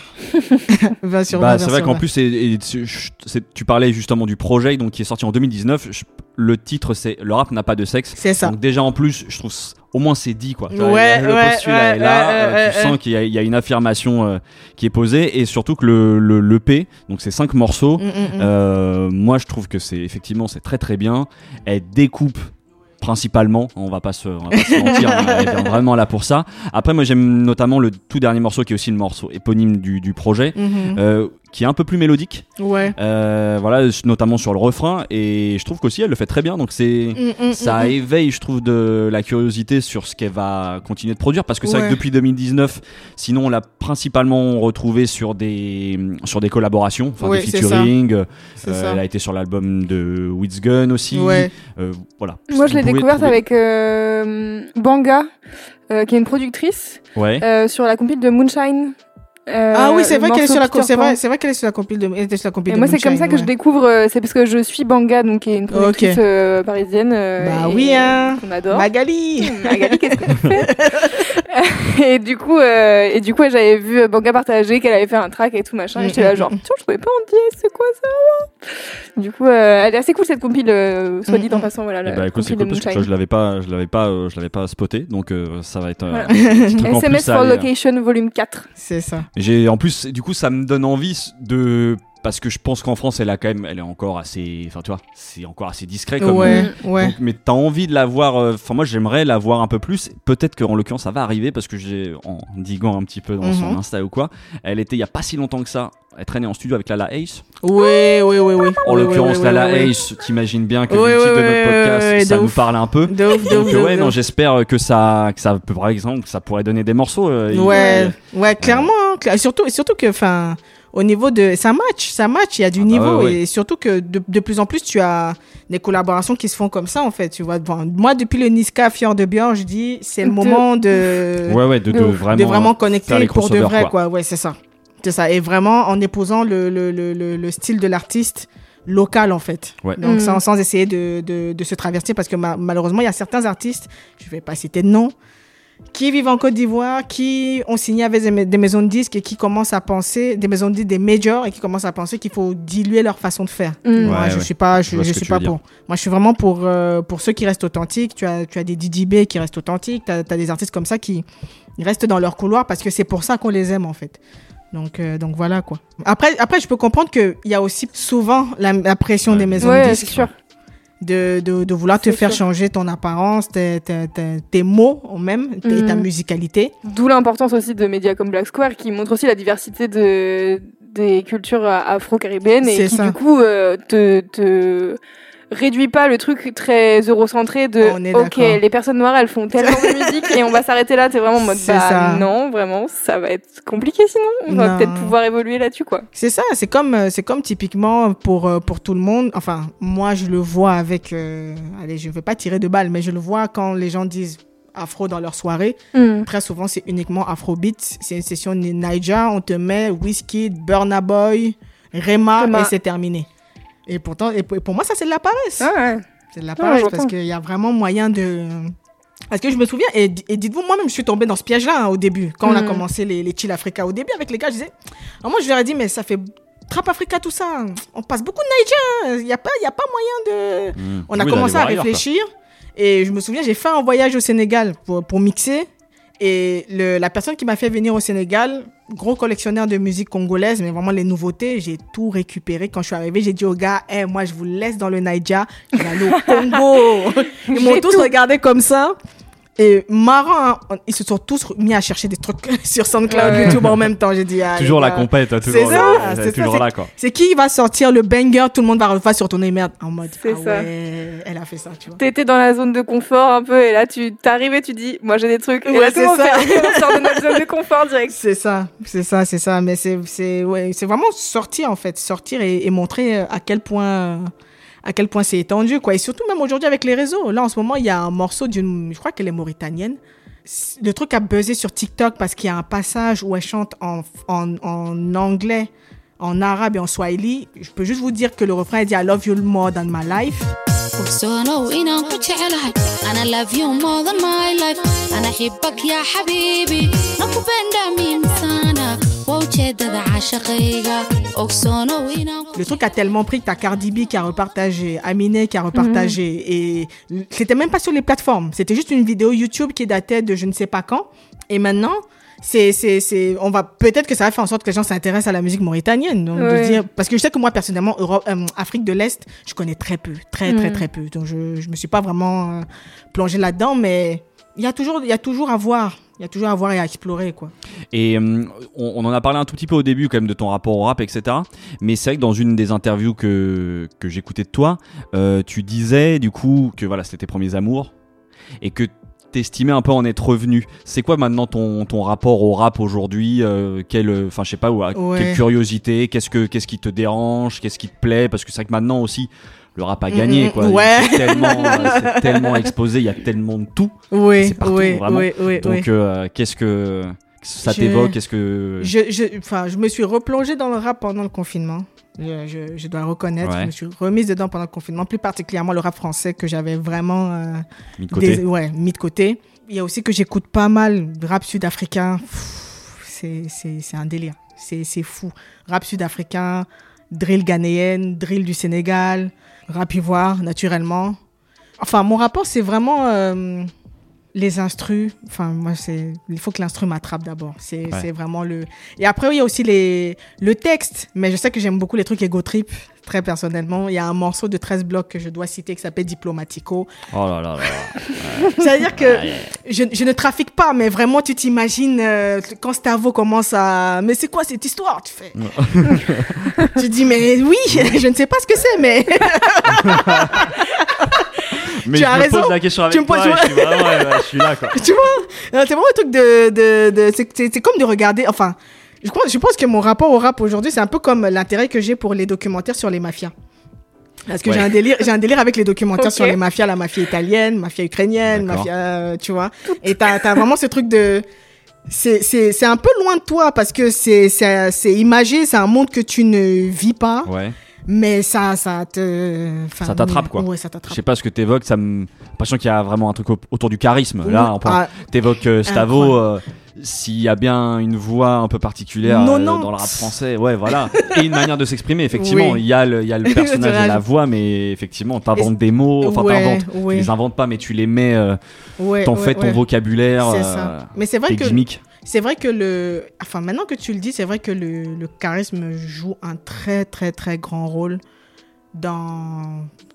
20 sur 20. Bah, 20 c'est vrai qu'en 20. plus, c'est- et c'est- c'est- tu parlais justement du projet donc, qui est sorti en 2019. Je- le titre, c'est Le rap n'a pas de sexe. C'est ça. Donc, déjà, en plus, je trouve au moins c'est dit. Quoi. Ouais, le ouais, postulat ouais, est là. euh, tu sens qu'il y, a- il y a une affirmation euh, qui est posée. Et surtout que le, le, l'EP, donc c'est cinq morceaux, Mm, mm, mm. euh, moi, je trouve que c'est effectivement c'est très très bien. Elle découpe principalement, on va pas se, on va pas se mentir, elle est vraiment là pour ça. Après, moi j'aime notamment le tout dernier morceau qui est aussi le morceau éponyme du, du projet, Mhm. euh, qui est un peu plus mélodique. Ouais. Euh, voilà, notamment sur le refrain, et je trouve qu'aussi elle le fait très bien. Donc c'est, Mm, mm, ça mm, mm. éveille, je trouve, de la curiosité sur ce qu'elle va continuer de produire, parce que c'est vrai que depuis 2019, sinon on l'a principalement retrouvé sur des sur des collaborations, enfin Ouais, des featuring. Euh, ça. elle a été sur l'album de Witzgun aussi. Ouais. Euh, voilà. Moi, je l'ai découverte trouver- avec euh, Banga, euh, qui est une productrice, Ouais. euh, sur la compile de Moonshine. Euh, Ah oui, c'est vrai qu'elle est sur la c'est vrai, c'est vrai qu'elle est sur la compile de elle était sur la compile Et de moi, c'est comme ça que je ouais. découvre, euh, c'est parce que je suis Banga, donc qui est une productrice Ok. euh, parisienne. euh, Bah et- oui, hein. Qu'on adore. Magali. Magali, qu'est-ce que tu fais? Et du coup, euh, et du coup, j'avais vu Banga partager qu'elle avait fait un track et tout machin. et j'étais là genre, mm, tiens, je trouvais pas en dièse, c'est quoi ça moi Du coup, euh, elle est assez cool cette compile, euh, soit dit en passant, voilà. Bah écoute, c'est cool parce que je l'avais pas, je l'avais pas, euh, je l'avais pas spoté, donc euh, ça va être euh, Voilà. un petit truc en plus SMS à for aller, euh. Location Volume 4. C'est ça. J'ai en plus, du coup, ça me donne envie de parce que je pense qu'en France, elle a quand même, elle est encore assez, enfin, tu vois, c'est encore assez discret comme. Ouais, euh, ouais. donc, mais t'as envie de la voir. euh, Enfin, moi, j'aimerais la voir un peu plus. Peut-être qu'en l'occurrence, ça va arriver parce que j'ai, en diguant un petit peu dans son Mhm. Insta ou quoi, elle était il y a pas si longtemps que ça. Elle traînait en studio avec Lala Ace. Oui, oui, oui, oui. En l'occurrence, oui, Lala. Ace, t'imagines bien que le titre de notre podcast, ça nous parle un peu. De ouf, de Donc, de ouais, ouf, non, j'espère que ça, que ça peut, par exemple, que ça pourrait donner des morceaux. euh, Ouais, ouais, clairement. hein, Surtout, surtout que, enfin, au niveau de, ça match, ça match. Il y a du niveau Ah bah ouais, ouais. et surtout que de, de plus en plus, tu as des collaborations qui se font comme ça, en fait. Tu vois, Bon, moi, depuis le Niska Fior de Bior, je dis, c'est le De- moment de, Ouais, ouais, de, de vraiment, de vraiment connecter les pour de vrai, quoi. quoi. Ouais, c'est ça. C'est ça. Et vraiment en épousant le, le, le, le, le style de l'artiste local, en fait. Ouais. Donc, Mm. sans, sans essayer de, de, de se traverser, parce que ma- malheureusement, il y a certains artistes, je vais pas citer de nom, qui vivent en Côte d'Ivoire, qui ont signé avec des maisons de disques et qui commencent à penser, des maisons de disques, des majors, et qui commencent à penser qu'il faut diluer leur façon de faire. Mm. Moi, Ouais, je ouais. suis pas, Je suis pas dire. pour. Moi, je suis vraiment pour, euh, pour ceux qui restent authentiques. Tu as, tu as des DJB qui restent authentiques. Tu as, des artistes comme ça qui restent dans leur couloir parce que c'est pour ça qu'on les aime, en fait. Donc, euh, donc voilà quoi. Après, après, je peux comprendre qu'il y a aussi souvent la, la pression Ouais. des maisons Ouais, de c'est disques sûr. De, de, de vouloir te faire changer ton apparence, tes, tes, tes, tes mots même, et Mhm. ta musicalité. D'où l'importance aussi de médias comme Black Square qui montrent aussi la diversité de, des cultures euh, afro-caribéennes et qui ça. du coup euh, te, te réduit pas le truc très eurocentré de ok les personnes noires elles font tellement de musique et on va s'arrêter là t'es vraiment en mode bah ça. non vraiment ça va être compliqué sinon on va peut-être pouvoir évoluer là-dessus quoi C'est ça, c'est comme, euh, c'est comme typiquement pour, euh, pour tout le monde. Enfin, moi, je le vois avec. euh, allez, je ne vais pas tirer de balles, mais je le vois quand les gens disent afro dans leur soirée. Très souvent, c'est uniquement afrobeat. C'est une session ni- Niger, on te met Wizkid, Burna Boy, Rema, Rema. et c'est terminé. Et pourtant, et pour, moi, ça, c'est de la paresse. Ah ouais. C'est de la paresse parce qu'il y a vraiment moyen de. Parce que je me souviens, et, et dites-vous, moi-même, je suis tombée dans ce piège-là hein, au début. Quand on a Mhm. commencé les, les Chill Africa, au début, avec les gars, je disais. Alors moi, je leur ai dit, mais ça fait Trap Africa, tout ça. On passe beaucoup de Niger. Il n'y a, pas- il y a pas moyen de. Mmh. On a Oui, commencé à ailleurs, réfléchir. Et je me souviens, j'ai fait un voyage au Sénégal pour, pour mixer. Et le, la personne qui m'a fait venir au Sénégal, gros collectionneur de musique congolaise, mais vraiment les nouveautés, j'ai tout récupéré. Quand je suis arrivée, j'ai dit aux gars, Eh, moi je vous laisse dans le Niger, je vais aller au Congo. Ils m'ont tous tout. regardé comme ça. Et marrant, hein, ils se sont tous mis à chercher des trucs sur SoundCloud, Ouais. YouTube en même temps. J'ai dit, ah, Toujours la compète, hein, C'est toujours, ça, euh, c'est ça, toujours c'est- là quoi. C'est qui va sortir le banger, tout le monde va, va se retourner merde en mode, C'est ah ça. ouais, elle a fait ça, tu vois. T'étais dans la zone de confort un peu et là tu t'arrives et tu dis moi j'ai des trucs et Ouais, là tout c'est monde ça. fait, on sort de notre zone de confort direct. C'est ça, c'est ça, c'est ça. Mais c'est, c'est, ouais, c'est vraiment sortir en fait, sortir et, et montrer euh, à quel point, euh, à quel point c'est étendu quoi. Et surtout même aujourd'hui avec les réseaux. Là en ce moment il y a un morceau d'une, je crois qu'elle est mauritanienne. Le truc a buzzé sur TikTok parce qu'il y a un passage où elle chante en, en, en anglais, en arabe et en swahili. Je peux juste vous dire que le refrain elle dit I love you more than my life. Le truc a tellement pris que t'as Cardi B qui a repartagé, Aminé qui a repartagé, et c'était même pas sur les plateformes. C'était juste une vidéo YouTube qui datait de je ne sais pas quand. Et maintenant, c'est, c'est, c'est, on va peut-être que ça va faire en sorte que les gens s'intéressent à la musique mauritanienne. Donc de dire, parce que je sais que moi personnellement, Europe, euh, Afrique de l'Est, je connais très peu, très très Mhm. très peu. Donc je, je me suis pas vraiment euh, plongée là-dedans, mais il y a toujours, il y a toujours à voir, il y a toujours à voir et à explorer quoi. Et hum, on, on en a parlé un tout petit peu au début quand même de ton rapport au rap, etc. Mais c'est vrai que dans une des interviews que, que j'écoutais de toi, euh, tu disais du coup que voilà, c'était tes premiers amours et que t'estimais un peu en être revenu. C'est quoi maintenant ton, ton rapport au rap aujourd'hui euh, quelle, Enfin, je sais pas, Ouais. quelle curiosité Qu'est-ce que qu'est-ce qui te dérange Qu'est-ce qui te plaît? Parce que c'est vrai que maintenant aussi, le rap a gagné, Mhm, quoi. ouais. C'est tellement, euh, tellement exposé, il y a tellement de tout. Oui, C'est partout, oui, vraiment. oui, Donc, euh, qu'est-ce que ça t'évoque Qu'est-ce que Je, je, enfin, je me suis replongée dans le rap pendant le confinement. Je, je, je dois reconnaître. Ouais. Je me suis remise dedans pendant le confinement, plus particulièrement le rap français que j'avais vraiment euh, mis de côté des- ouais, mis de côté. Il y a aussi que j'écoute pas mal de rap sud-africain. C'est, c'est, c'est un délire. C'est, c'est fou. Rap sud-africain, drill ghanéenne, drill du Sénégal, rap ivoire, naturellement. Enfin, mon rapport, c'est vraiment euh, les instrus. Enfin, moi, c'est, il faut que l'instru m'attrape d'abord. C'est, Ouais. c'est vraiment le. Et après, oui, il y a aussi les, le texte. Mais je sais que j'aime beaucoup les trucs ego trip, très personnellement. Il y a un morceau de 13 blocs que je dois citer qui s'appelle Diplomatico. Oh là là là. là. C'est-à-dire que je, je ne trafique pas, mais vraiment, tu t'imagines euh, quand Stavo commence à. Mais c'est quoi cette histoire Tu fais? tu dis, mais oui, je ne sais pas ce que c'est, mais. Mais Tu je as me raison. pose la question avec Tu me toi poses- et je suis, vraiment- ouais, ouais, je suis là quoi. tu vois Non, C'est vraiment un truc de. de, de c'est- c'est c'est comme de regarder. Enfin, je pense, je pense que mon rapport au rap aujourd'hui, c'est un peu comme l'intérêt que j'ai pour les documentaires sur les mafias. Parce que Ouais. j'ai un délire, j'ai un délire avec les documentaires sur les mafias, la mafia italienne, mafia ukrainienne, mafia, euh, tu vois. Et t'as, vraiment ce truc de, c'est, c'est, c'est un peu loin de toi parce que c'est, c'est, c'est imagé, c'est un monde que tu ne vis pas. Ouais. Mais ça, ça te. enfin, Ça t'attrape quoi. Ouais, ça Je t'attrape. sais pas ce que t'évoques, ça me. J'ai l'impression qu'il y a vraiment un truc au- autour du charisme. Là, on peut- ah, t'évoques euh, Stavo. euh, S'il y a bien une voix un peu particulière Non, euh, non. dans le rap français, ouais, voilà. Et une manière de s'exprimer, effectivement. Oui. Il y, a le- il y a le personnage et la voix, mais effectivement, t'inventes des mots. Enfin, Ouais, t'inventes. ouais. Tu les inventes pas, mais tu les mets. euh, Ouais, T'en fais ton vocabulaire. Euh. Mais c'est vrai tes que gimmicks. c'est vrai que le enfin maintenant que tu le dis, c'est vrai que le, le charisme joue un très très très grand rôle dans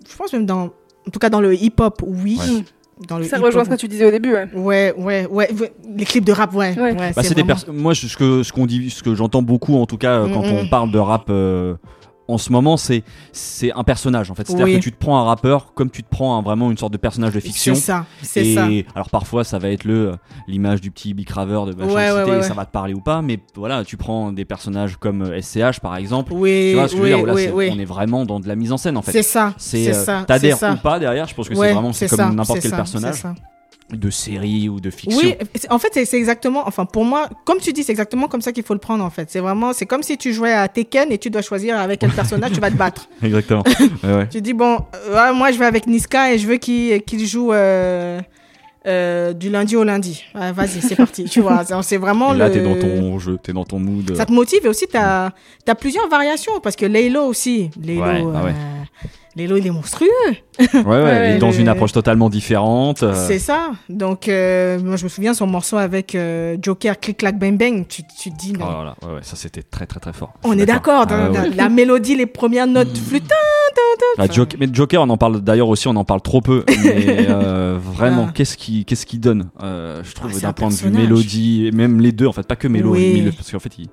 je pense même dans en tout cas dans le hip-hop, oui. Ouais. Dans le Ça rejoint ce que tu disais au début, ouais. Ouais, ouais, ouais, les clips de rap, ouais. Ouais. ouais, Bah, c'est des vraiment- pers- Moi, ce que ce qu'on dit, ce que j'entends beaucoup, en tout cas, euh, quand Mm, on mm. parle de rap euh, en ce moment, c'est c'est un personnage. En fait, c'est-à-dire Oui. que tu te prends un rappeur comme tu te prends un- vraiment une sorte de personnage de fiction. C'est ça, c'est ça. alors parfois, ça va être le l'image du petit big raveur de machin Ouais, cité, ouais, et ça va te parler ou pas. Mais voilà, tu prends des personnages comme euh, SCH par exemple. Oui, tu vois ce que je veux oui, dire, là, oui, oui. On est vraiment dans de la mise en scène en fait. C'est ça, C'est euh, ça, T'adhères ou pas derrière. Je pense que c'est vraiment c'est comme n'importe quel ça, personnage c'est ça. De série ou de fiction. Oui, en fait, c'est exactement, enfin, pour moi, comme tu dis, c'est exactement comme ça qu'il faut le prendre, en fait. C'est vraiment, c'est comme si tu jouais à Tekken et tu dois choisir avec quel personnage tu vas te battre. Exactement. Ouais, ouais. Tu dis, bon, euh, ouais, moi, je vais avec Niska et je veux qu'il joue euh, euh, du lundi au lundi. Vas-y, c'est parti, tu vois. C'est- vraiment Et là, le... t'es dans ton jeu, t'es dans ton mood. Ça te motive et aussi, tu as, plusieurs variations parce que Laylo aussi. Laylo, Ouais, ah Laylo, il est monstrueux. Ouais, ouais, et dans Le- une approche totalement différente. euh, C'est ça. Donc, euh, moi, je me souviens son morceau avec euh, Joker, Click Clack Bang Bang. Tu, tu te dis, mais Oh là ouais, ouais, ça c'était très très très fort. on est d'accord. Ah ouais, la, mélodie, les premières notes flûtes. Ah, Joker, mais Joker, on en parle d'ailleurs aussi, on en parle trop peu. Mais vraiment, Ah. qu'est-ce qui, qu'est-ce qui donne Je trouve Ah, d'un un point de vue mélodie, et même les deux, en fait, pas que mélo, Oui. mais le- parce qu'en fait, il,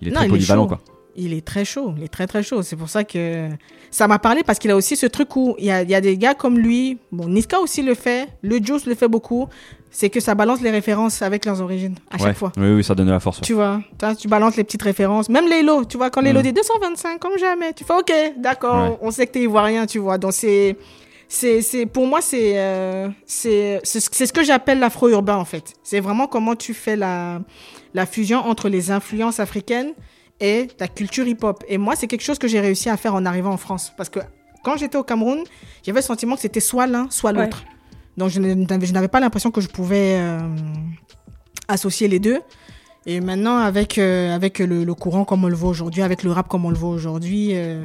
il est Non, très est polyvalent, quoi. Il est très chaud, il est très très chaud. C'est pour ça que ça m'a parlé parce qu'il a aussi ce truc où il y a, il y a des gars comme lui. Bon, Niska aussi le fait, le Juice le fait beaucoup. C'est que ça balance les références avec leurs origines à Ouais. chaque fois. Oui, oui, ça donne de la force. Tu vois, tu balances les petites références. Même Lélo, tu vois, quand Lélo Mm. dit 225, comme jamais, tu fais OK, d'accord, Ouais. on sait que t'es ivoirien, tu vois. Donc c'est, c'est, c'est, pour moi, c'est, euh, c'est, c'est, ce- c'est ce que j'appelle l'afro-urbain, en fait. C'est vraiment comment tu fais la, la fusion entre les influences africaines et ta culture hip-hop. Et moi, c'est quelque chose que j'ai réussi à faire en arrivant en France. Parce que quand j'étais au Cameroun, j'avais le sentiment que c'était soit l'un, soit Ouais. l'autre. Donc je n'avais pas l'impression que je pouvais euh, associer les deux. Et maintenant, avec, euh, avec le, le courant comme on le voit aujourd'hui, avec le rap comme on le voit aujourd'hui, euh,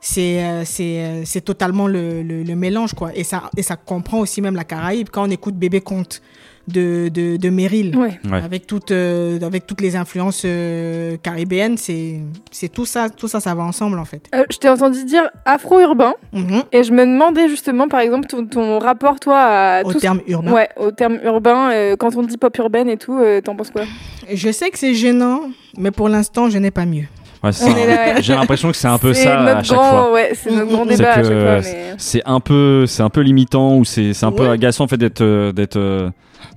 c'est euh, c'est c'est totalement le, le, le mélange. quoi. Et ça, et ça comprend aussi même la Caraïbe. Quand on écoute Bébé Conte de, de, de Meryl, Ouais. Ouais. avec, toutes, euh, avec toutes les influences euh, caribéennes, c'est c'est tout ça, tout ça, ça va ensemble en fait. Euh, je t'ai entendu dire afro-urbain. Mhm. Et je me demandais justement, par exemple, ton, ton rapport, toi, à Au tout ce- terme urbain. Ouais, au terme urbain. euh, quand on dit pop urbaine et tout, euh, t'en penses quoi? Je sais que c'est gênant, mais pour l'instant, je n'ai pas mieux. Ouais, c'est On ça. est là, ouais. J'ai l'impression que c'est un peu C'est ça à chaque grand, fois. Ouais, c'est notre grand C'est débat à que, chaque fois. Mais... C'est un peu, c'est un peu limitant ou c'est, c'est un peu agaçant en fait d'être, d'être,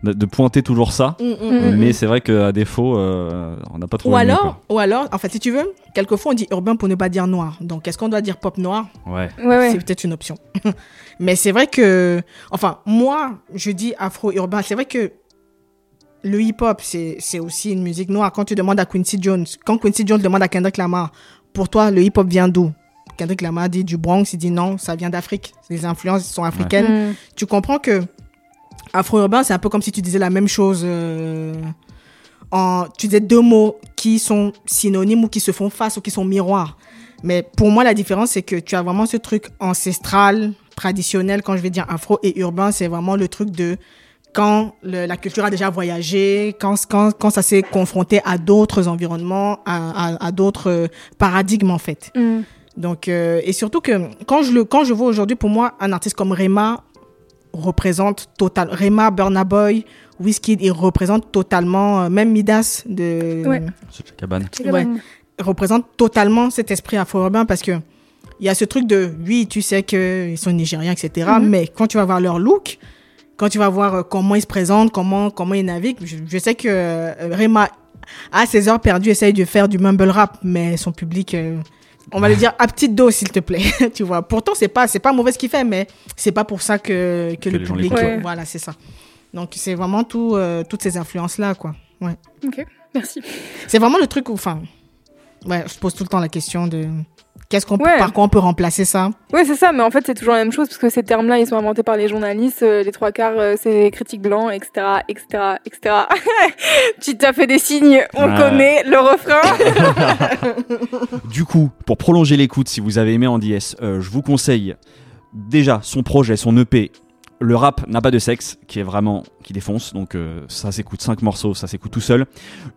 de de pointer toujours ça. Mm, Mais c'est vrai qu'à défaut, euh, on n'a pas trouvé. Ou mieux, alors, ou alors, en fait, si tu veux, quelquefois on dit urbain pour ne pas dire noir. Donc, est-ce qu'on doit dire pop noir? Ouais. Ouais, ouais. C'est peut-être une option. Mais c'est vrai que, enfin, moi, je dis afro-urbain. C'est vrai que le hip-hop, c'est c'est aussi une musique noire. Quand tu demandes à Quincy Jones, quand Quincy Jones demande à Kendrick Lamar, pour toi, le hip-hop vient d'où? Kendrick Lamar dit du Bronx, il dit non, ça vient d'Afrique. Les influences sont africaines. Mm. Tu comprends que afro-urbain, c'est un peu comme si tu disais la même chose. euh, en, tu disais deux mots qui sont synonymes ou qui se font face ou qui sont miroirs. Mais pour moi, la différence, c'est que tu as vraiment ce truc ancestral, traditionnel, quand je vais dire afro et urbain, c'est vraiment le truc de quand le- la culture a déjà voyagé, quand, quand, quand ça s'est confronté à d'autres environnements, à, à, à d'autres paradigmes, en fait. Mm. Donc, euh, et surtout que quand je, le, quand je vois aujourd'hui, pour moi, un artiste comme Rema représente total. Rema, Burna Boy, Wizkid, il représente totalement, euh, même Midas de, Ouais. C'est la cabane. Ouais. représente totalement cet esprit afro-urbain parce que il y a ce truc de, oui, tu sais qu'ils sont nigériens, etc. Mhm. Mais quand tu vas voir leur look, quand tu vas voir euh, comment ils se présentent, comment, comment ils naviguent, je, je sais que euh, Rema, à ses heures perdues, essaye de faire du mumble rap, mais son public, euh, on va le dire à petite dose, s'il te plaît. tu vois. Pourtant, c'est pas, c'est pas mauvais ce qu'il fait, mais c'est pas pour ça que, que, Que le public, Ouais. voilà, c'est ça. Donc, c'est vraiment tout, euh, toutes ces influences-là, quoi. Ouais. Ok, merci. C'est vraiment le truc où, enfin, ouais, je pose tout le temps la question de Qu'est-ce qu'on peut- Ouais. par quoi on peut remplacer ça? Ouais, c'est ça, mais en fait, c'est toujours la même chose parce que ces termes-là, ils sont inventés par les journalistes. euh, les trois quarts, euh, c'est les critiques blancs, etc., etc., etc. tu t'as fait des signes, on connaît le refrain. Du coup, pour prolonger l'écoute, si vous avez aimé Andy S, euh, je vous conseille déjà son projet, son EP. Le rap n'a pas de sexe, qui est vraiment qui défonce, donc euh, ça s'écoute 5 morceaux, ça s'écoute tout seul.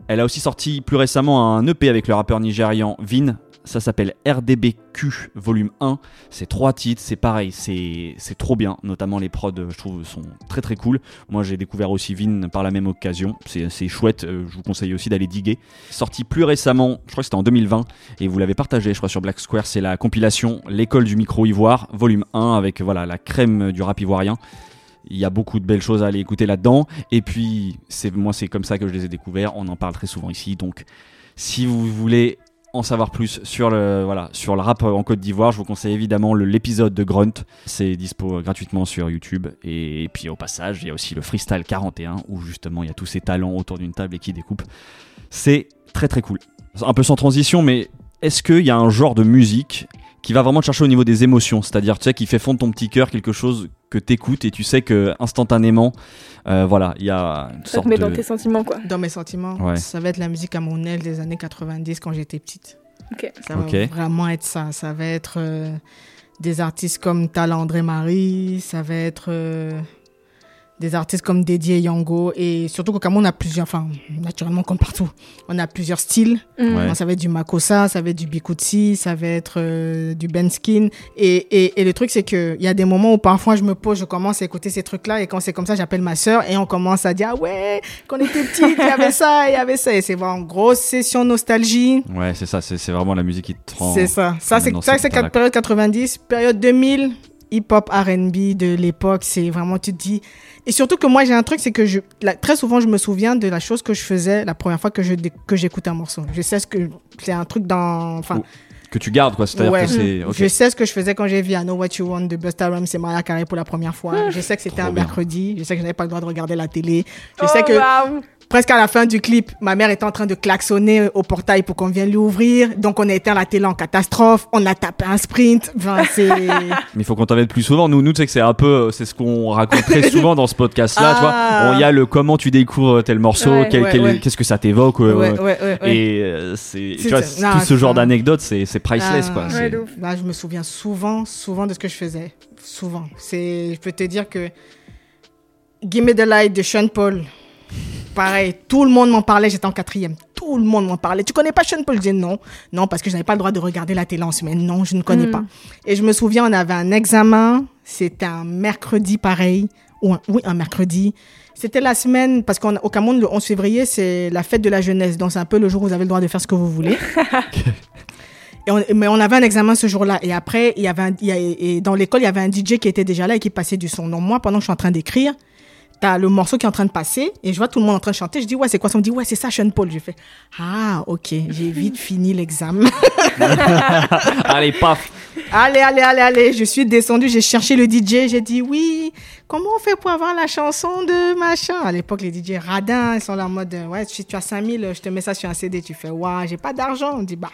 Elle a aussi sorti plus récemment un EP avec le rappeur nigérian Vin. Ça s'appelle RDBQ volume 1. C'est trois titres, c'est pareil, c'est trop bien. Notamment les prods, euh, je trouve, sont très très cool. Moi, j'ai découvert aussi Vin par la même occasion. C'est c'est chouette. euh, je vous conseille aussi d'aller diguer. Sorti plus récemment, je crois que c'était en 2020, et vous l'avez partagé, je crois, sur Black Square. C'est la compilation L'école du micro ivoire, volume 1, avec voilà la crème du rap ivoirien. Il y a beaucoup de belles choses à aller écouter là-dedans. Et puis, c'est moi, c'est comme ça que je les ai découverts. On en parle très souvent ici. Donc, si vous voulez en savoir plus sur le, rap en Côte d'Ivoire, je vous conseille évidemment l'épisode de Grunt. C'est dispo gratuitement sur YouTube. Et, puis, au passage, il y a aussi le Freestyle 41, où justement, il y a tous ces talents autour d'une table et qui découpent. C'est très très cool. Un peu sans transition, mais est-ce qu'il y a un genre de musique qui va vraiment te chercher au niveau des émotions? C'est-à-dire, tu sais, qui fait fondre ton petit cœur quelque chose que t'écoutes et tu sais que instantanément, euh, voilà, il y a une Ça te sorte met de... dans tes sentiments, quoi. Dans mes sentiments, Ouais. ça va être la musique à mon aile des années 90 quand j'étais petite. Ok. Ça va vraiment être ça. Ça va être euh, des artistes comme Tala André Marie, ça va être euh, des artistes comme Dédié Yango. Et surtout qu'au Cameroun, on a plusieurs, enfin, naturellement comme partout, on a plusieurs styles. Mm. Ouais. Ça va être du Makossa, ça va être du Bikutsi, ça va être euh, du Benskin. Et, et, et le truc, c'est qu'il y a des moments où parfois je me pose, je commence à écouter ces trucs-là. Et quand c'est comme ça, j'appelle ma sœur et on commence à dire Ah ouais, quand on était petit, il y avait ça, il y avait ça. Et c'est vraiment une grosse session nostalgie. Ouais, c'est ça, c'est c'est vraiment la musique qui te rend... C'est ça. Ça, c'est ça, c'est état-là. période 90, période 2000, hip-hop, R&B de l'époque. C'est vraiment, tu te dis. Et surtout que moi, j'ai un truc, c'est que je, la- très souvent, je me souviens de la chose que je faisais la première fois que je dé- que un morceau. Je sais ce que c'est un truc dans, enfin. Que tu gardes, quoi. C'est-à-dire Ouais. que c'est... Je sais ce que je faisais quand j'ai vu I Know What You Want de Busta Rhymes et Mariah Carey pour la première fois. Je sais que c'était un bien. mercredi. Je sais que je n'avais pas le droit de regarder la télé. Je Oh, sais que. Presque à la fin du clip, ma mère était en train de klaxonner au portail pour qu'on vienne lui ouvrir. Donc on a éteint la télé en catastrophe. On a tapé un sprint. Enfin, c'est... Mais il faut qu'on t'invite plus souvent. Nous, nous tu sais que c'est un peu, c'est ce qu'on raconte très souvent dans ce podcast-là. Ah. Bon, il y a le comment tu découvres tel morceau, Ouais, quel- ouais, quel- ouais. qu'est-ce que ça t'évoque. euh, Ouais, ouais, ouais, ouais. Et euh, c'est, C'est tu vois, ça. c'est- Non, tout ce genre d'anecdotes, c'est, c'est priceless, Ah, quoi. C'est- je me souviens souvent, souvent de ce que je faisais. Souvent. C'est, je peux te dire que Give Me the Light de Sean Paul. Pareil, tout le monde m'en parlait, j'étais en quatrième. Tout le monde m'en parlait. Tu connais pas Sean Paul Je disais non. Non, parce que je n'avais pas le droit de regarder la télé en semaine. Non, je ne connais Mm. pas. Et je me souviens, on avait un examen. C'était un mercredi pareil. Ou un- oui, un mercredi. C'était la semaine, parce qu'au Cameroun, le 11 février, c'est la fête de la jeunesse. Donc, c'est un peu le jour où vous avez le droit de faire ce que vous voulez. Et on- mais on avait un examen ce jour-là. Et après, il y avait un- il y a- et dans l'école, il y avait un DJ qui était déjà là et qui passait du son. Donc moi, pendant que je suis en train d'écrire, t'as le morceau qui est en train de passer et je vois tout le monde en train de chanter. Je dis, ouais, c'est quoi ça? On me dit, ouais, c'est ça, Sean Paul. Je fais, ah, ok, j'ai vite fini l'examen. Allez, paf. allez, allez, allez, allez. Je suis descendue, j'ai cherché le DJ. J'ai dit, oui, comment on fait pour avoir la chanson de machin? À l'époque, les DJ radins, ils sont là en mode, ouais, si tu as 5000, je te mets ça sur un CD. Tu fais, ouais, j'ai pas d'argent. On dit, bah,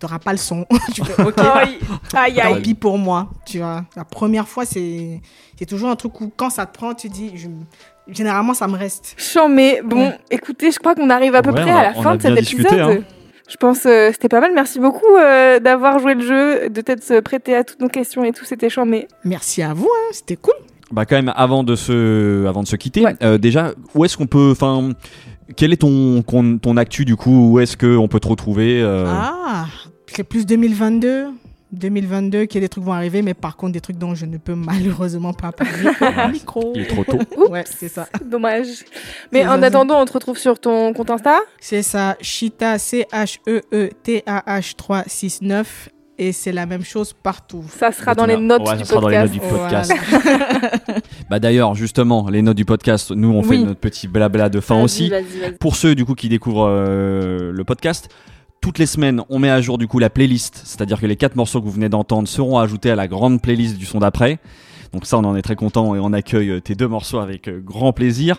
t'auras pas le son. tu fais, ok. Aïe, aïe, Tant aïe. pis pour moi, tu vois. La première fois, c'est c'est toujours un truc où quand ça te prend, tu dis, je- généralement, ça me reste. Chambé. Bon, écoutez, je crois qu'on arrive à peu Ouais, près a- à la fin de cet discuté, épisode. hein. Je pense euh, c'était pas mal. Merci beaucoup euh, d'avoir joué le jeu, de t'être euh, prêté à toutes nos questions et tout. C'était chambé. Merci à vous, hein, c'était cool. Bah quand même, avant de se, avant de se quitter, Ouais. euh, déjà, où est-ce qu'on peut, enfin, quel est ton, ton, ton actu du coup? Où est-ce qu'on peut te retrouver euh, Ah, c'est plus 2022. 2022, qu'il y a des trucs vont arriver, mais par contre, des trucs dont je ne peux malheureusement pas parler au micro. Il est trop tôt. Ouais, c'est ça. Dommage. Mais en attendant, on te retrouve sur ton compte Insta? C'est ça, Chita, E C-H-E-E-T-A-H-369. Et c'est la même chose partout. Ça sera dans les notes Ouais, du ça sera dans les notes podcast. du podcast. bah d'ailleurs, justement, les notes du podcast, nous on fait notre petit blabla de fin Vas-y, aussi. vas-y, vas-y. Pour ceux du coup qui découvrent euh, le podcast, toutes les semaines, on met à jour du coup la playlist, c'est-à-dire que les quatre morceaux que vous venez d'entendre seront ajoutés à la grande playlist du son d'après. Donc ça, on en est très content et on accueille euh, tes deux morceaux avec euh, grand plaisir.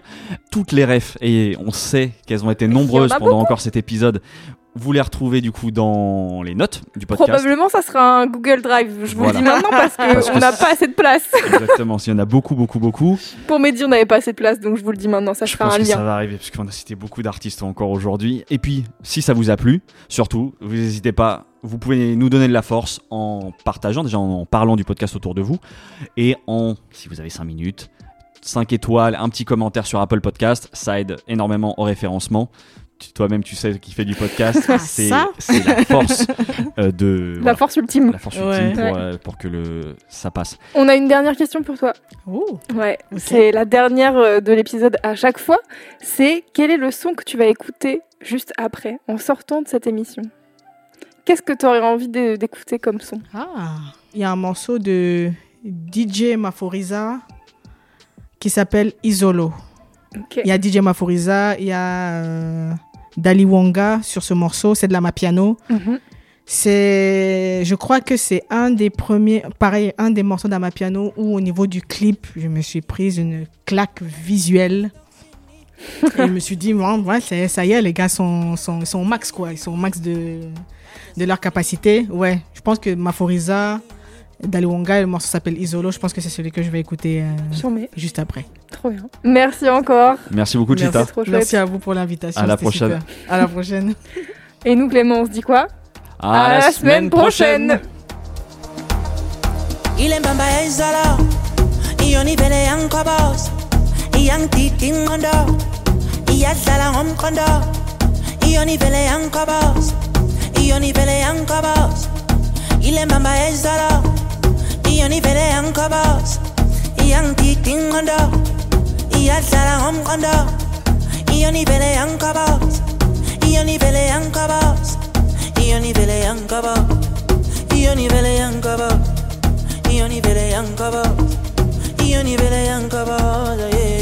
Toutes les refs, et on sait qu'elles ont été nombreuses pendant beaucoup. encore cet épisode, vous les retrouvez du coup dans les notes du podcast. Probablement, ça sera un Google Drive. Je vous Voilà. le dis maintenant parce qu'on n'a pas assez de place. Exactement, s'il y en a beaucoup, beaucoup, beaucoup. Pour Mehdi, on n'avait pas assez de place, donc je vous le dis maintenant, ça Je sera pense un que ça lien. va arriver parce qu'on a cité beaucoup d'artistes encore aujourd'hui. Et puis, si ça vous a plu, surtout, vous n'hésitez pas. Vous pouvez nous donner de la force en partageant, déjà en parlant du podcast autour de vous, et en, si vous avez 5 minutes, 5 étoiles, un petit commentaire sur Apple Podcast, ça aide énormément au référencement. Toi-même, tu sais qui fait du podcast, Ah, c'est ça c'est la force euh, de La voilà, force ultime. la force Ouais. ultime pour, Ouais. euh, pour que le ça passe. On a une dernière question pour toi. Ouais, c'est la dernière euh, de l'épisode à chaque fois. C'est quel est le son que tu vas écouter juste après, en sortant de cette émission? Qu'est-ce que tu aurais envie de- d'écouter comme son? Ah, il y a un morceau de DJ Maforiza qui s'appelle Isolo. Ok. Il y a DJ Maforiza, il y a euh, Dali Wonga sur ce morceau, c'est de la mapiano. Mhm. C'est, je crois que c'est un des premiers, pareil, un des morceaux d'Amapiano où au niveau du clip, je me suis prise une claque visuelle. Et je me suis dit, ouais, ouais, ça y est, les gars sont, sont, sont au max, quoi. Ils sont au max de, de leur capacité. Ouais, je pense que Maforiza, Daliwonga, le morceau s'appelle Isolo. Je pense que c'est celui que je vais écouter euh, juste après. Trop bien. Merci encore. Merci beaucoup, Merci. Chita. chouette. Merci à vous pour l'invitation. À la prochaine. super. À la prochaine. Et nous, Clément, on se dit quoi? À la semaine prochaine. Ile mbamba ya Ioni vele ankobos Iang titing kondo Ia sala hom kondo Ioni vele ankobos Ioni vele ankobos Ioni vele ankobos Ioni vele ankobos Ioni vele ankobos Ioni vele ankobos Yeah.